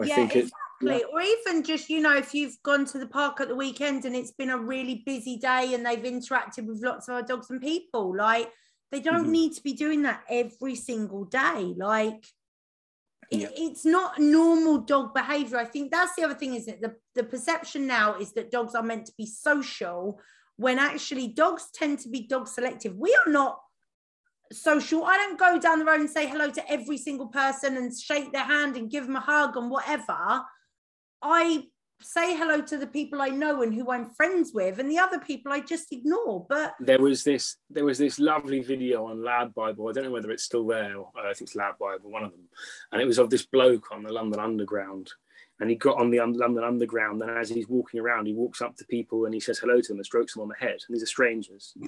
B: i
A: yeah,
B: think it's
A: exactly. Or even just, you know, if you've gone to the park at the weekend and it's been a really busy day and they've interacted with lots of other dogs and people, like they don't
B: Mhm.
A: need to be doing that every single day. Like it-
B: Yeah.
A: it's not normal dog behavior. I think that's the other thing, isn't it? The, the perception now is that dogs are meant to be social when actually dogs tend to be dog selective. We are not social. I don't go down the road and say hello to every single person and shake their hand and give them a hug and whatever. I say hello to the people I know and who I'm friends with, and the other people I just ignore. But
B: there was this there was this lovely video on Lad Bible. I don't know whether it's still there. Or, I think it's Lad Bible, one of them, and it was of this bloke on the London Underground. And he got on the London Underground, and as he's walking around, he walks up to people and he says hello to them and strokes them on the head. And these are strangers.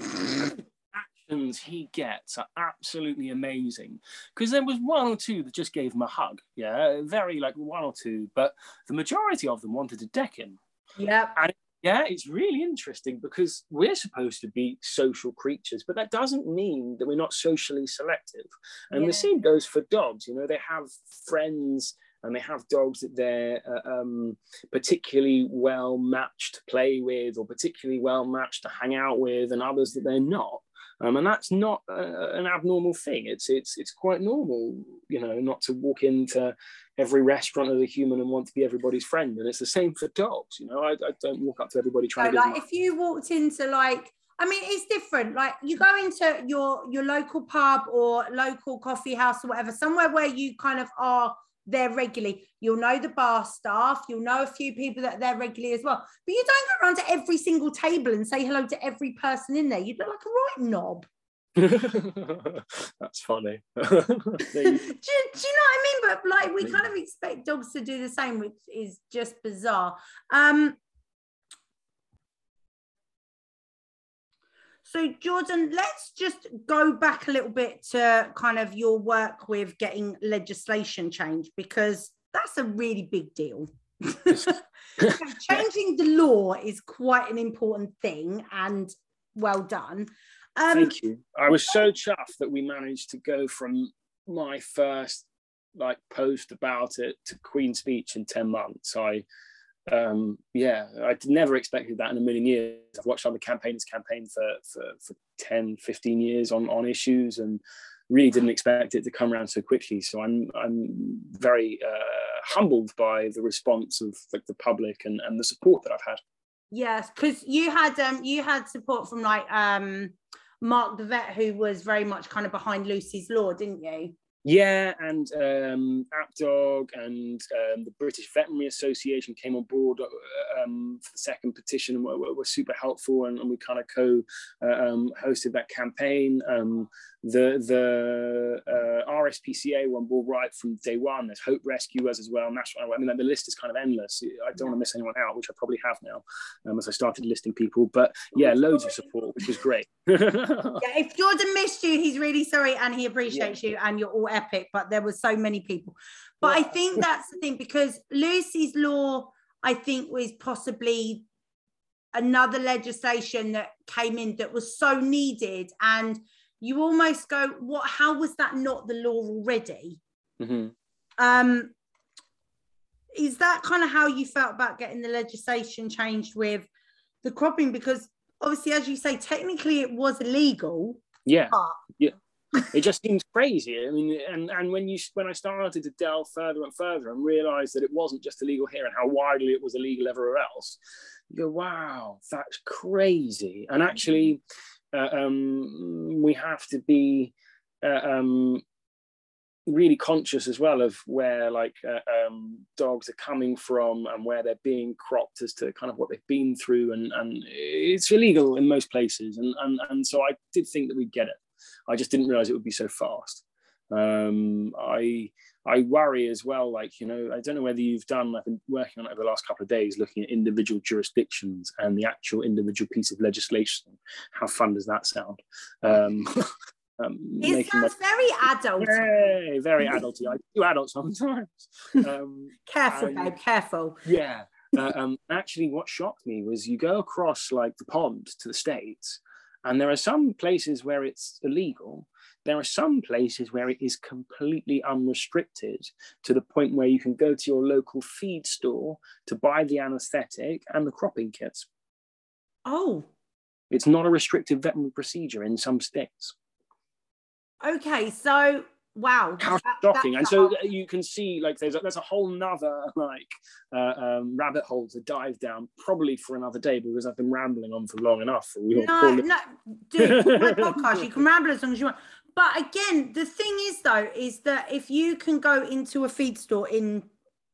B: Actions he gets are absolutely amazing because there was one or two that just gave him a hug yeah very like one or two but the majority of them wanted to deck him
A: yeah
B: and yeah it's really interesting because we're supposed to be social creatures but that doesn't mean that we're not socially selective and yeah. the same goes for dogs you know they have friends and they have dogs that they're uh, um, particularly well matched to play with or particularly well matched to hang out with and others that they're not um, and that's not uh, an abnormal thing. It's it's it's quite normal, you know, not to walk into every restaurant as a human and want to be everybody's friend. And it's the same for dogs. You know, I, I don't walk up to everybody trying
A: so,
B: to.
A: Like, if you walked into like I mean, it's different. Like you go into your your local pub or local coffee house or whatever, somewhere where you kind of are there regularly. You'll know the bar staff, you'll know a few people that are there regularly as well. But you don't go around to every single table and say hello to every person in there. You'd look like a right knob.
B: That's funny.
A: do, you, do, you know what I mean? But like we kind of expect dogs to do the same, which is just bizarre. Um, So, Jordan, let's just go back a little bit to kind of your work with getting legislation changed because that's a really big deal. changing the law is quite an important thing and well done.
B: Um, Thank you. I was so chuffed that we managed to go from my first like post about it to Queen speech in 10 months. I um, yeah, I never expected that in a million years. I've watched other campaigners campaign for, for, for 10, 15 years on, on issues and really didn't expect it to come around so quickly. So I'm, I'm very uh, humbled by the response of like, the public and, and the support that I've had.
A: Yes, because you had um, you had support from like um, Mark the vet, who was very much kind of behind Lucy's Law, didn't you?
B: Yeah, and um, AppDog and um, the British Veterinary Association came on board uh, um, for the second petition and were, were super helpful, and, and we kind of co uh, um, hosted that campaign. Um, the the uh, RSPCA were on board right from day one. There's Hope Rescuers as well. National. I mean, the list is kind of endless. I don't want to miss anyone out, which I probably have now um, as I started listing people. But yeah, loads of support, which was great.
A: yeah, if Jordan missed you, he's really sorry and he appreciates yeah. you, and you're all epic. But there were so many people. But yeah. I think that's the thing because Lucy's Law, I think, was possibly another legislation that came in that was so needed and you almost go, what? How was that not the law already? Mm-hmm. Um, is that kind of how you felt about getting the legislation changed with the cropping? Because obviously, as you say, technically it was illegal.
B: Yeah. But... It just seems crazy. I mean, and and when you when I started to delve further and further and realised that it wasn't just illegal here and how widely it was illegal everywhere else, you go, wow, that's crazy. And actually, uh, um, we have to be uh, um, really conscious as well of where like uh, um, dogs are coming from and where they're being cropped as to kind of what they've been through and, and it's illegal in most places and, and, and so I did think that we'd get it. I just didn't realize it would be so fast. Um, I I worry as well, like, you know, I don't know whether you've done, I've been working on it over the last couple of days, looking at individual jurisdictions and the actual individual piece of legislation. How fun does that sound? Um,
A: um, it sounds my, very adult.
B: Very, very adulty. I do adult sometimes.
A: Um, careful, and, babe, careful.
B: Yeah. Uh, um, actually, what shocked me was you go across like the pond to the States, and there are some places where it's illegal, there are some places where it is completely unrestricted to the point where you can go to your local feed store to buy the anesthetic and the cropping kits.
A: Oh.
B: It's not a restrictive veterinary procedure in some states.
A: Okay, so wow
B: how that, shocking and so you can see like there's a, there's a whole nother like uh, um, rabbit hole to dive down probably for another day because i've been rambling on for long enough
A: no no dude my podcast you can ramble as long as you want but again, the thing is though, is that if you can go into a feed store in,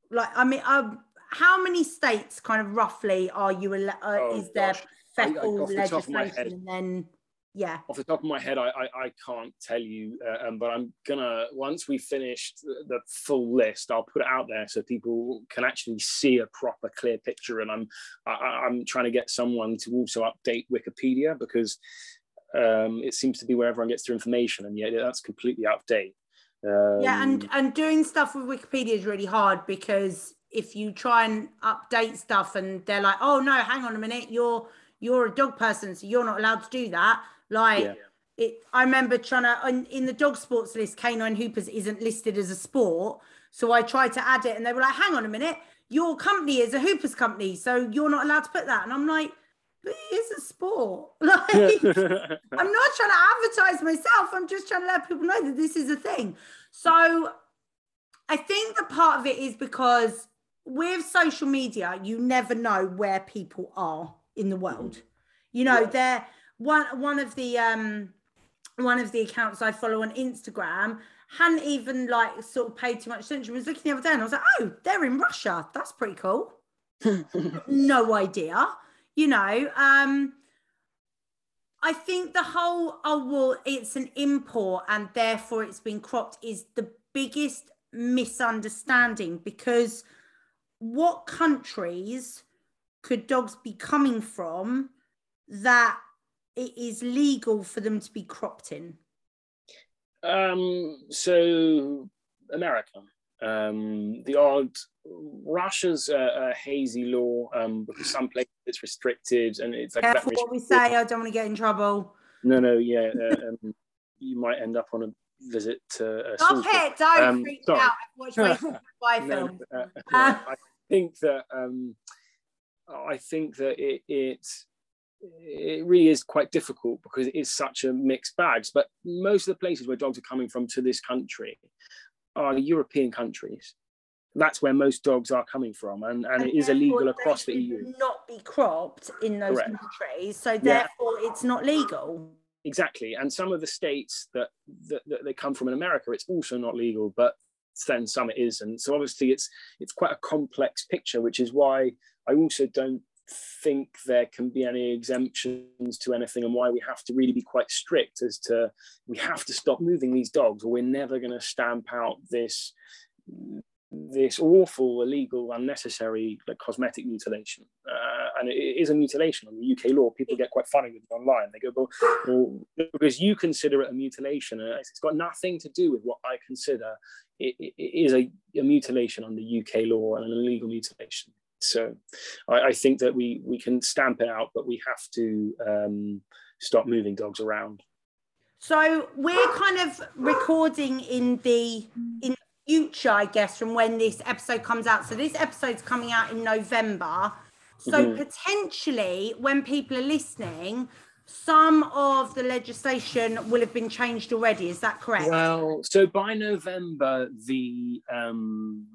A: like, I mean, um, how many states kind of roughly are you? Uh, oh, is there federal legislation, and then yeah.
B: Off the top of my head i i, I can't tell you uh, um, but i'm gonna once we finished the, full list i'll put it out there so people can actually see a proper clear picture. And i'm I, am i am trying to get someone to also update wikipedia because um, it seems to be where everyone gets their information and yet that's completely out of date.
A: Um, yeah and and doing stuff with wikipedia is really hard because if you try and update stuff and they're like oh no hang on a minute you're you're a dog person so you're not allowed to do that like yeah. it, I remember trying to in, in the dog sports list, canine hoopers isn't listed as a sport. So I tried to add it, and they were like, "Hang on a minute, your company is a hoopers company, so you're not allowed to put that." And I'm like, "But it is a sport. Like, I'm not trying to advertise myself. I'm just trying to let people know that this is a thing." So I think the part of it is because with social media, you never know where people are in the world. Mm-hmm. You know, they're one one of the um one of the accounts I follow on Instagram hadn't even like sort of paid too much attention. I was looking the other day and I was like, oh, they're in Russia. That's pretty cool. no idea. You know, um, I think the whole oh well, it's an import and therefore it's been cropped is the biggest misunderstanding because what countries could dogs be coming from that it is legal for them to be cropped in?
B: Um, so America, um, the odd Russia's a, a hazy law um, because some places it's restricted and it's like
A: careful what we say. I don't want to get in trouble.
B: No, no, yeah, uh, um, you might end up on a visit to.
A: Uh, Stop it! Don't um, freak sorry. out. Watch my film. no, uh, uh,
B: I think that um, I think that it, it it really is quite difficult because it is such a mixed bag. But most of the places where dogs are coming from to this country are European countries. That's where most dogs are coming from, and, and, and it is illegal across the EU.
A: Not be cropped in those Correct. countries, so therefore yeah. it's not legal.
B: Exactly, and some of the states that, that, that they come from in America, it's also not legal, but then some it is, and so obviously it's it's quite a complex picture, which is why I also don't think there can be any exemptions to anything and why we have to really be quite strict as to we have to stop moving these dogs or we're never going to stamp out this this awful illegal unnecessary like cosmetic mutilation. Uh, and it is a mutilation. On the uk law people get quite funny with it online. They go well, because you consider it a mutilation and it's got nothing to do with what i consider it, it is a, a mutilation under uk law and an illegal mutilation so I, I, think that we we can stamp it out, but we have to um, stop moving dogs around.
A: So we're kind of recording in the in future, I guess, from when this episode comes out. So this episode's coming out in November. So mm-hmm. potentially, when people are listening, some of the legislation will have been changed already. Is that correct?
B: Well, so by November, the um,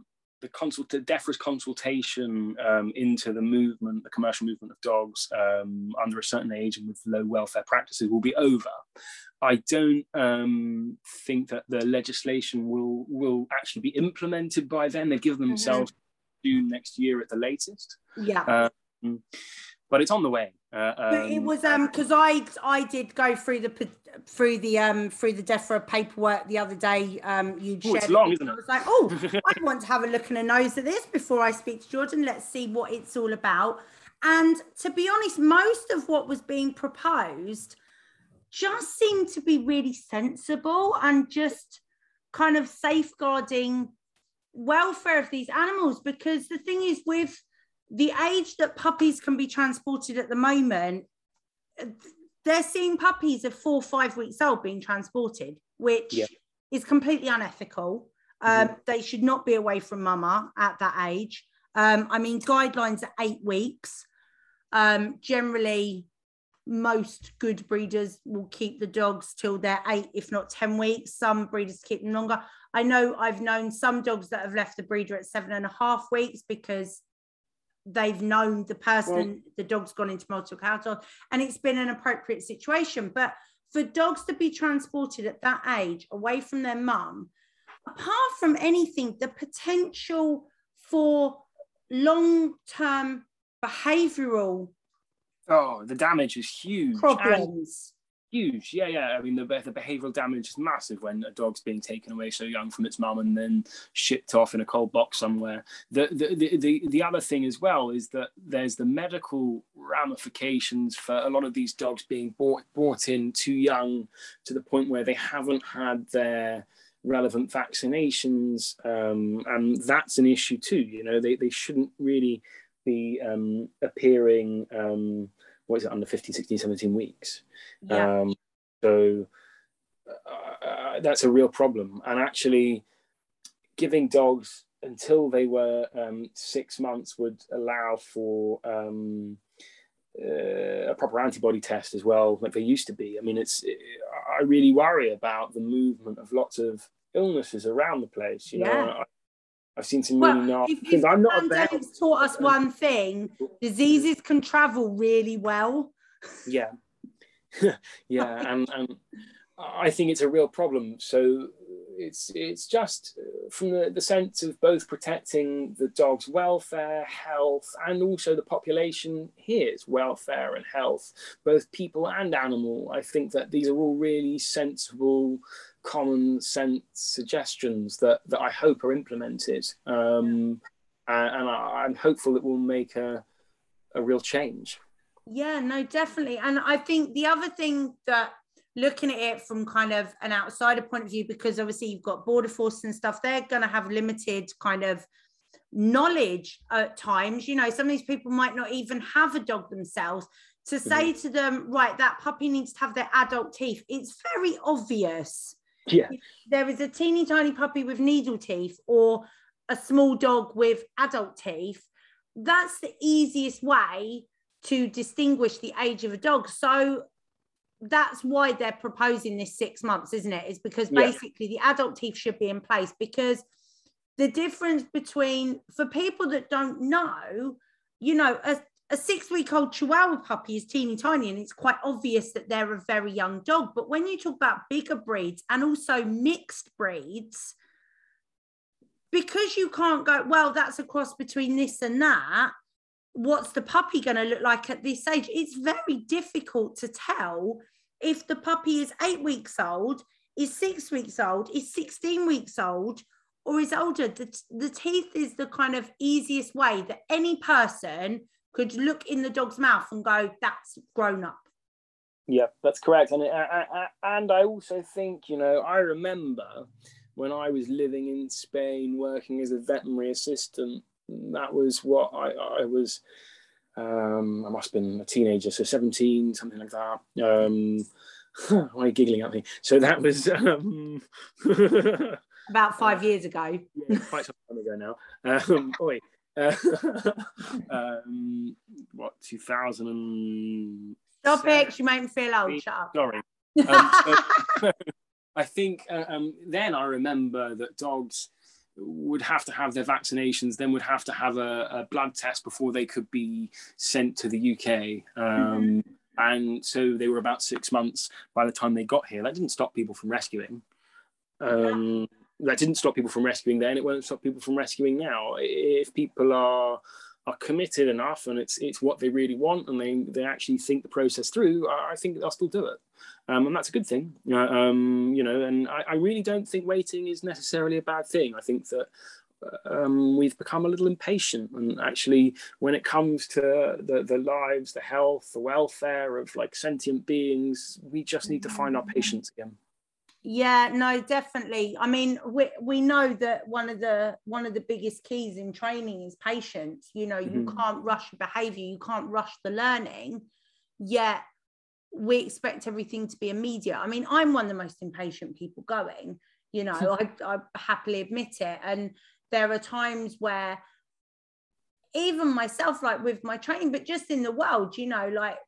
B: the consult DEFRA's consultation um, into the movement, the commercial movement of dogs um, under a certain age and with low welfare practices will be over. I don't um, think that the legislation will will actually be implemented by then. They give mm-hmm. themselves mm-hmm. June next year at the latest.
A: Yeah.
B: But it's on the way. Uh,
A: um, it was um because I I did go through the through the um through the DEFRA paperwork the other day. Um, you
B: shared. It's long, isn't it? I
A: was like, oh, I want to have a look and a nose at this before I speak to Jordan. Let's see what it's all about. And to be honest, most of what was being proposed just seemed to be really sensible and just kind of safeguarding welfare of these animals. Because the thing is, with the age that puppies can be transported at the moment, they're seeing puppies of four, five weeks old being transported, which yeah. is completely unethical. Um, mm-hmm. They should not be away from mama at that age. Um, I mean, guidelines are eight weeks. Um, generally, most good breeders will keep the dogs till they're eight, if not 10 weeks. Some breeders keep them longer. I know I've known some dogs that have left the breeder at seven and a half weeks because they've known the person, the dog's gone into multiple household, and it's been an appropriate situation. But for dogs to be transported at that age away from their mum, apart from anything, the potential for long term behavioral
B: oh the damage is huge
A: problems
B: huge. Yeah yeah. I mean the, the behavioral damage is massive when a dog's being taken away so young from its mum and then shipped off in a cold box somewhere. The, the the, the the other thing as well is that there's the medical ramifications for a lot of these dogs being brought brought in too young to the point where they haven't had their relevant vaccinations um, and that's an issue too. You know they, they shouldn't really be um, appearing um, what is it under 15 16 17 weeks yeah. um, so uh, uh, that's a real problem and actually giving dogs until they were um, six months would allow for um, uh, a proper antibody test as well like they used to be i mean it's i really worry about the movement of lots of illnesses around the place you know yeah. I've seen some really well, nasty things. I'm not
A: pandemic's taught us one thing: diseases can travel really well.
B: Yeah, yeah, and and I think it's a real problem. So it's it's just from the, the sense of both protecting the dog's welfare, health, and also the population here's welfare and health, both people and animal. I think that these are all really sensible common sense suggestions that, that I hope are implemented. Um, and, and I, I'm hopeful it will make a, a real change.
A: Yeah, no, definitely. And I think the other thing that looking at it from kind of an outsider point of view, because obviously you've got border force and stuff, they're going to have limited kind of knowledge at times. You know, some of these people might not even have a dog themselves. To say mm-hmm. to them, right, that puppy needs to have their adult teeth, it's very obvious
B: yeah.
A: there is a teeny tiny puppy with needle teeth or a small dog with adult teeth, that's the easiest way to distinguish the age of a dog. So that's why they're proposing this six months, isn't it? Is because basically yeah. the adult teeth should be in place because the difference between for people that don't know, you know, a, a six week old Chihuahua puppy is teeny tiny and it's quite obvious that they're a very young dog. But when you talk about bigger breeds and also mixed breeds, because you can't go, well, that's a cross between this and that, what's the puppy going to look like at this age? It's very difficult to tell if the puppy is eight weeks old, is six weeks old, is 16 weeks old, or is older. The, the teeth is the kind of easiest way that any person could look in the dog's mouth and go, that's grown up.
B: Yeah, that's correct. And, and I also think, you know, I remember when I was living in Spain working as a veterinary assistant, that was what I, I was, um, I must have been a teenager, so 17, something like that. Um, why are you giggling at me? So that was um...
A: about five years ago.
B: yeah, quite some time ago now. Um, boy, uh, um, what 2000 and
A: stop it you make me feel old. shut up.
B: Sorry. Um, so, i think uh, um, then i remember that dogs would have to have their vaccinations then would have to have a, a blood test before they could be sent to the uk um, mm-hmm. and so they were about six months by the time they got here. That didn't stop people from rescuing. Um, that didn't stop people from rescuing then. It won't stop people from rescuing now. If people are are committed enough and it's it's what they really want and they they actually think the process through, I think they'll still do it, um, and that's a good thing. Um, you know, and I, I, really don't think waiting is necessarily a bad thing. I think that. Um, we've become a little impatient, and actually, when it comes to the, the lives, the health, the welfare of like sentient beings, we just need to find our patience again.
A: Yeah, no, definitely. I mean, we we know that one of the one of the biggest keys in training is patience. You know, mm-hmm. you can't rush behavior, you can't rush the learning. Yet we expect everything to be immediate. I mean, I'm one of the most impatient people going. You know, I, I happily admit it. And there are times where even myself, like with my training, but just in the world, you know, like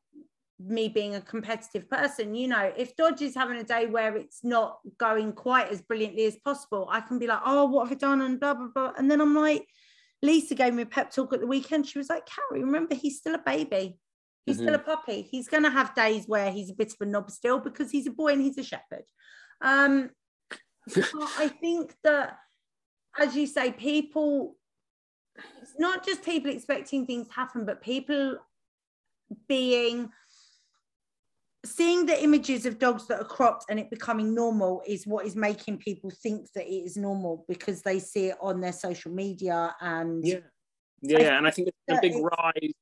A: me being a competitive person, you know, if Dodge is having a day where it's not going quite as brilliantly as possible, I can be like, oh, what have I done? And blah, blah, blah. And then I'm like, Lisa gave me a pep talk at the weekend. She was like, Carrie, remember, he's still a baby. He's mm-hmm. still a puppy. He's going to have days where he's a bit of a knob still because he's a boy and he's a shepherd. Um, I think that, as you say, people, it's not just people expecting things to happen, but people being seeing the images of dogs that are cropped and it becoming normal is what is making people think that it is normal because they see it on their social media and
B: yeah yeah and i think there's a big rise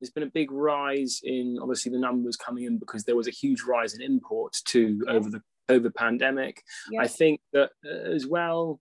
B: there's been a big rise in obviously the numbers coming in because there was a huge rise in imports too yeah. over the COVID pandemic. Yeah. I think that uh, as well,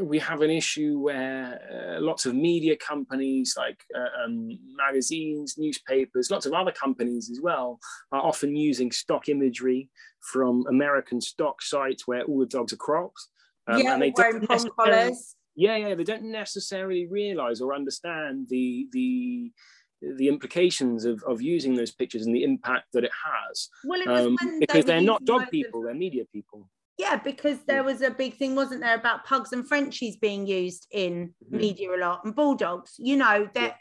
B: we have an issue where uh, lots of media companies like uh, um, magazines, newspapers, lots of other companies as well are often using stock imagery from American stock sites where all the dogs are cropped.
A: Um, yeah, and they wearing collars.
B: Yeah, yeah, they don't necessarily realize or understand the the the implications of, of using those pictures and the impact that it has.
A: Well, it um,
B: because they are not dog people, of, they're media people.
A: Yeah, because there was a big thing, wasn't there, about pugs and Frenchies being used in mm-hmm. media a lot and bulldogs. You know, that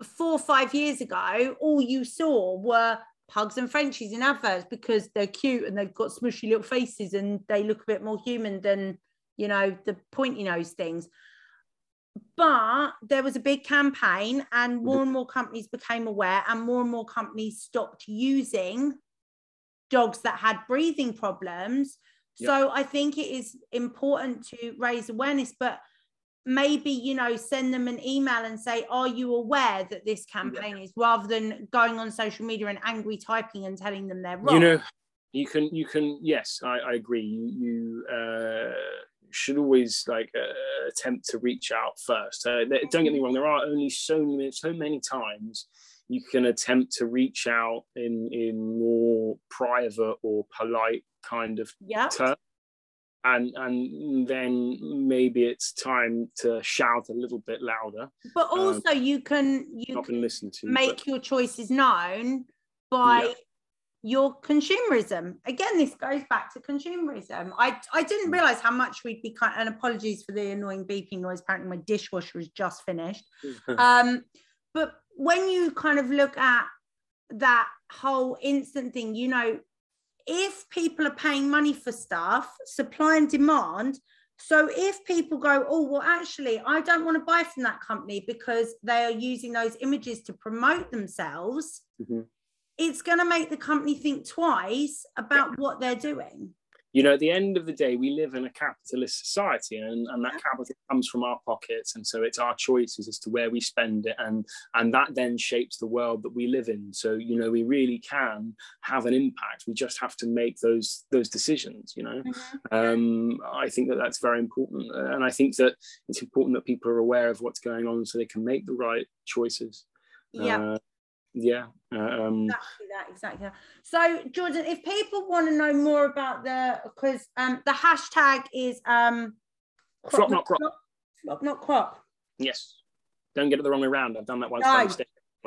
A: yeah. four or five years ago, all you saw were pugs and Frenchies in adverts because they're cute and they've got smushy little faces and they look a bit more human than, you know, the pointy nose things but there was a big campaign and more and more companies became aware and more and more companies stopped using dogs that had breathing problems yep. so i think it is important to raise awareness but maybe you know send them an email and say are you aware that this campaign is rather than going on social media and angry typing and telling them they're wrong
B: you know you can you can yes i, I agree you you uh should always like uh, attempt to reach out first. Uh, don't get me wrong, there are only so many, so many times you can attempt to reach out in in more private or polite kind of
A: yeah. terms.
B: And, and then maybe it's time to shout a little bit louder.
A: But um, also, um, you can you can listen to make but... your choices known by yeah your consumerism. Again, this goes back to consumerism. I, I didn't realize how much we'd be kind and apologies for the annoying beeping noise. Apparently, my dishwasher is just finished. um, but when you kind of look at that whole instant thing, you know, if people are paying money for stuff, supply and demand. So if people go, oh, well, actually, I don't want to buy from that company because they are using those images to promote themselves. Mm-hmm it's going to make the company think twice about yeah. what they're doing.
B: You know, at the end of the day, we live in a capitalist society, and, and that capital comes from our pockets, and so it's our choices as to where we spend it, and and that then shapes the world that we live in. So you know, we really can have an impact. We just have to make those those decisions. You know, mm-hmm. um, I think that that's very important, and I think that it's important that people are aware of what's going on so they can make the right choices.
A: Yeah. Uh,
B: yeah
A: um, exactly that exactly that. so jordan if people want to know more about the because um the hashtag is um
B: crop, not crop.
A: crop not crop.
B: Yes. Don't get it the wrong way around. I've done that once no.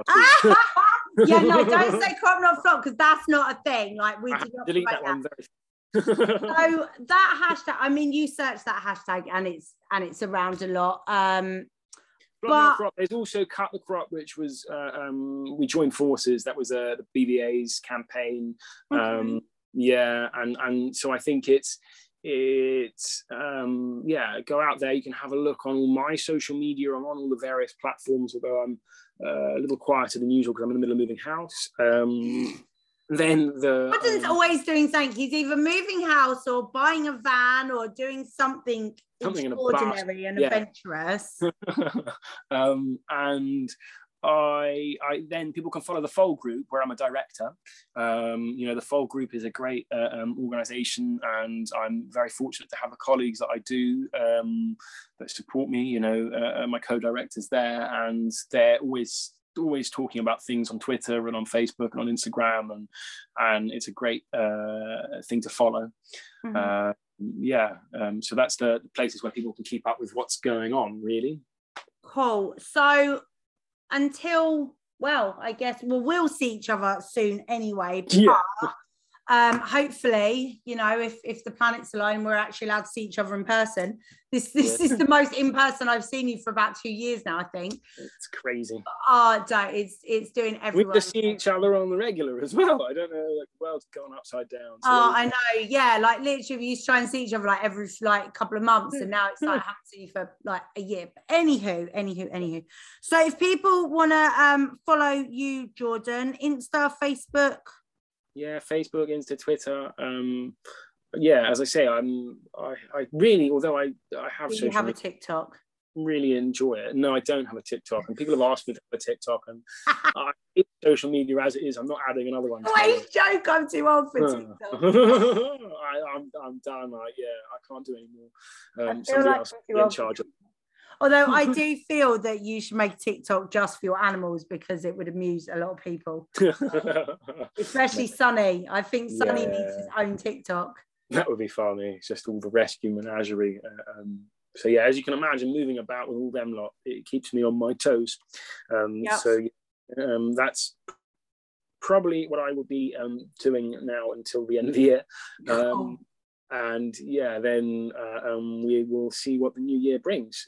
A: yeah no don't say crop not flop because that's not a thing. Like we
B: do not delete that, that one very
A: so that hashtag i mean you search that hashtag and it's and it's around a lot. Um
B: but, crop. There's also Cut the Crop, which was uh, um, we joined forces. That was uh, the BVA's campaign. Okay. Um, yeah, and and so I think it's it's um, yeah. Go out there. You can have a look on all my social media. I'm on all the various platforms. Although I'm uh, a little quieter than usual because I'm in the middle of moving house. Um, then the
A: Jordan's um, always doing something. He's either moving house or buying a van or doing something, something extraordinary and yeah. adventurous.
B: um, and I, I then people can follow the Foal Group where I'm a director. Um, you know, the Foal Group is a great uh, um, organization, and I'm very fortunate to have the colleagues that I do um, that support me. You know, uh, uh my co-directors there, and they're always always talking about things on Twitter and on Facebook and on Instagram, and and it's a great uh, thing to follow. Mm-hmm. Uh, yeah, um, so that's the, the places where people can keep up with what's going on. Really
A: cool. So until well, I guess well we'll see each other soon anyway. But, yeah. Um, hopefully, you know, if if the planets align, we're actually allowed to see each other in person. This this is the most in person I've seen you for about two years now. I think
B: it's crazy.
A: Oh, don't it's it's doing everyone.
B: We just see each other on the regular as well. I don't know, like the world's gone upside down.
A: So oh, I know. Yeah, like literally, we used to try and see each other like every like couple of months, and now it's like I haven't seen you for like a year. But anywho, anywho, anywho. So if people want to um follow you, Jordan, Insta, Facebook
B: yeah, Facebook, Insta, Twitter. Um, yeah, as I say, I'm I, I really, although I I have
A: you have a TikTok.
B: Really enjoy it. No, I don't have a TikTok, and people have asked me to have a TikTok, and I social media as it is. I'm not adding another one.
A: Wait, joke! I'm too old for TikTok.
B: I, am I'm, I'm done. Like, yeah, I can't do anymore. Um, somebody like else in charge of
A: Although I do feel that you should make TikTok just for your animals because it would amuse a lot of people, especially Sunny. I think Sunny yeah. needs his own TikTok.
B: That would be funny. It's just all the rescue menagerie. Uh, um, so yeah, as you can imagine, moving about with all them lot, it keeps me on my toes. Um, yep. So um, that's probably what I will be um, doing now until the end of the year. Um, and yeah, then uh, um, we will see what the new year brings.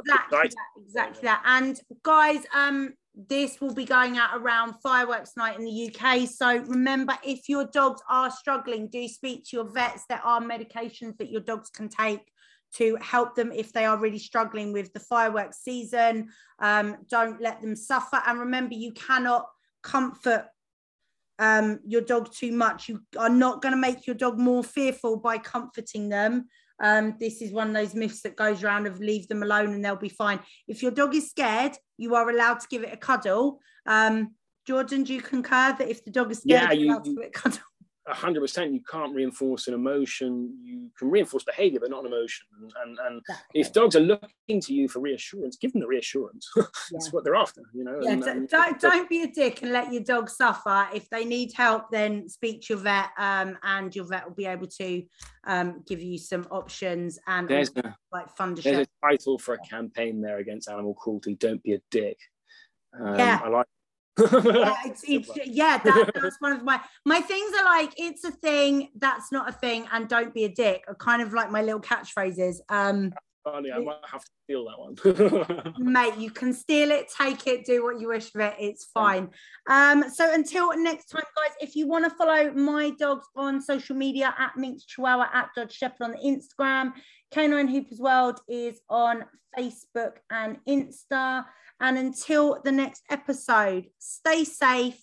A: exactly, that, exactly that. And guys, um, this will be going out around fireworks night in the UK. So remember, if your dogs are struggling, do speak to your vets. There are medications that your dogs can take to help them if they are really struggling with the fireworks season. Um, don't let them suffer. And remember, you cannot comfort um, your dog too much. You are not going to make your dog more fearful by comforting them. Um, this is one of those myths that goes around of leave them alone and they'll be fine. If your dog is scared, you are allowed to give it a cuddle. Um, Jordan, do you concur that if the dog is scared, yeah, you, you,
B: give it a cuddle? 100% you can't reinforce an emotion. You can reinforce behavior but not an emotion. And and exactly. if dogs are looking to you for reassurance give them the reassurance. Yeah. that's what they're after you know
A: yeah,
B: and,
A: and don't, don't be a dick and let your dog suffer. If they need help then speak to your vet um, and your vet will be able to um, give you some options and
B: there's a, like fund there's a title for a campaign there against animal cruelty. Don't be a dick. Um, yeah. i like
A: yeah, it's, it's, yeah that, that's one of my my things are like it's a thing that's not a thing and don't be a dick are kind of like my little catchphrases um
B: funny i might have to steal that
A: one. Mate you can steal it take it do what you wish with it it's fine. Um so until next time guys if you want to follow my dogs on social media at minx chihuahua at dodge shepherd on the instagram canine hoopers world is on facebook and insta and until the next episode, stay safe,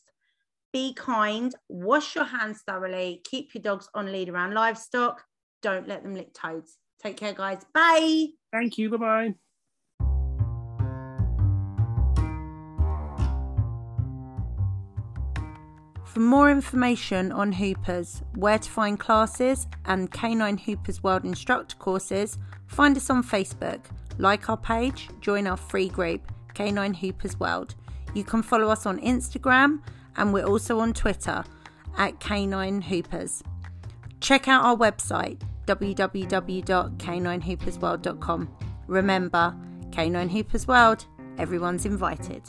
A: be kind, wash your hands thoroughly, keep your dogs on lead around livestock, don't let them lick toads. Take care, guys. Bye.
B: Thank you. Bye bye.
A: For more information on Hoopers, where to find classes, and Canine Hoopers World Instructor courses, find us on Facebook, like our page, join our free group Canine Hoopers World. You can follow us on Instagram and we're also on Twitter at Canine Hoopers. Check out our website www.caninehoopersworld.com. Remember, Canine Hoopers World, everyone's invited.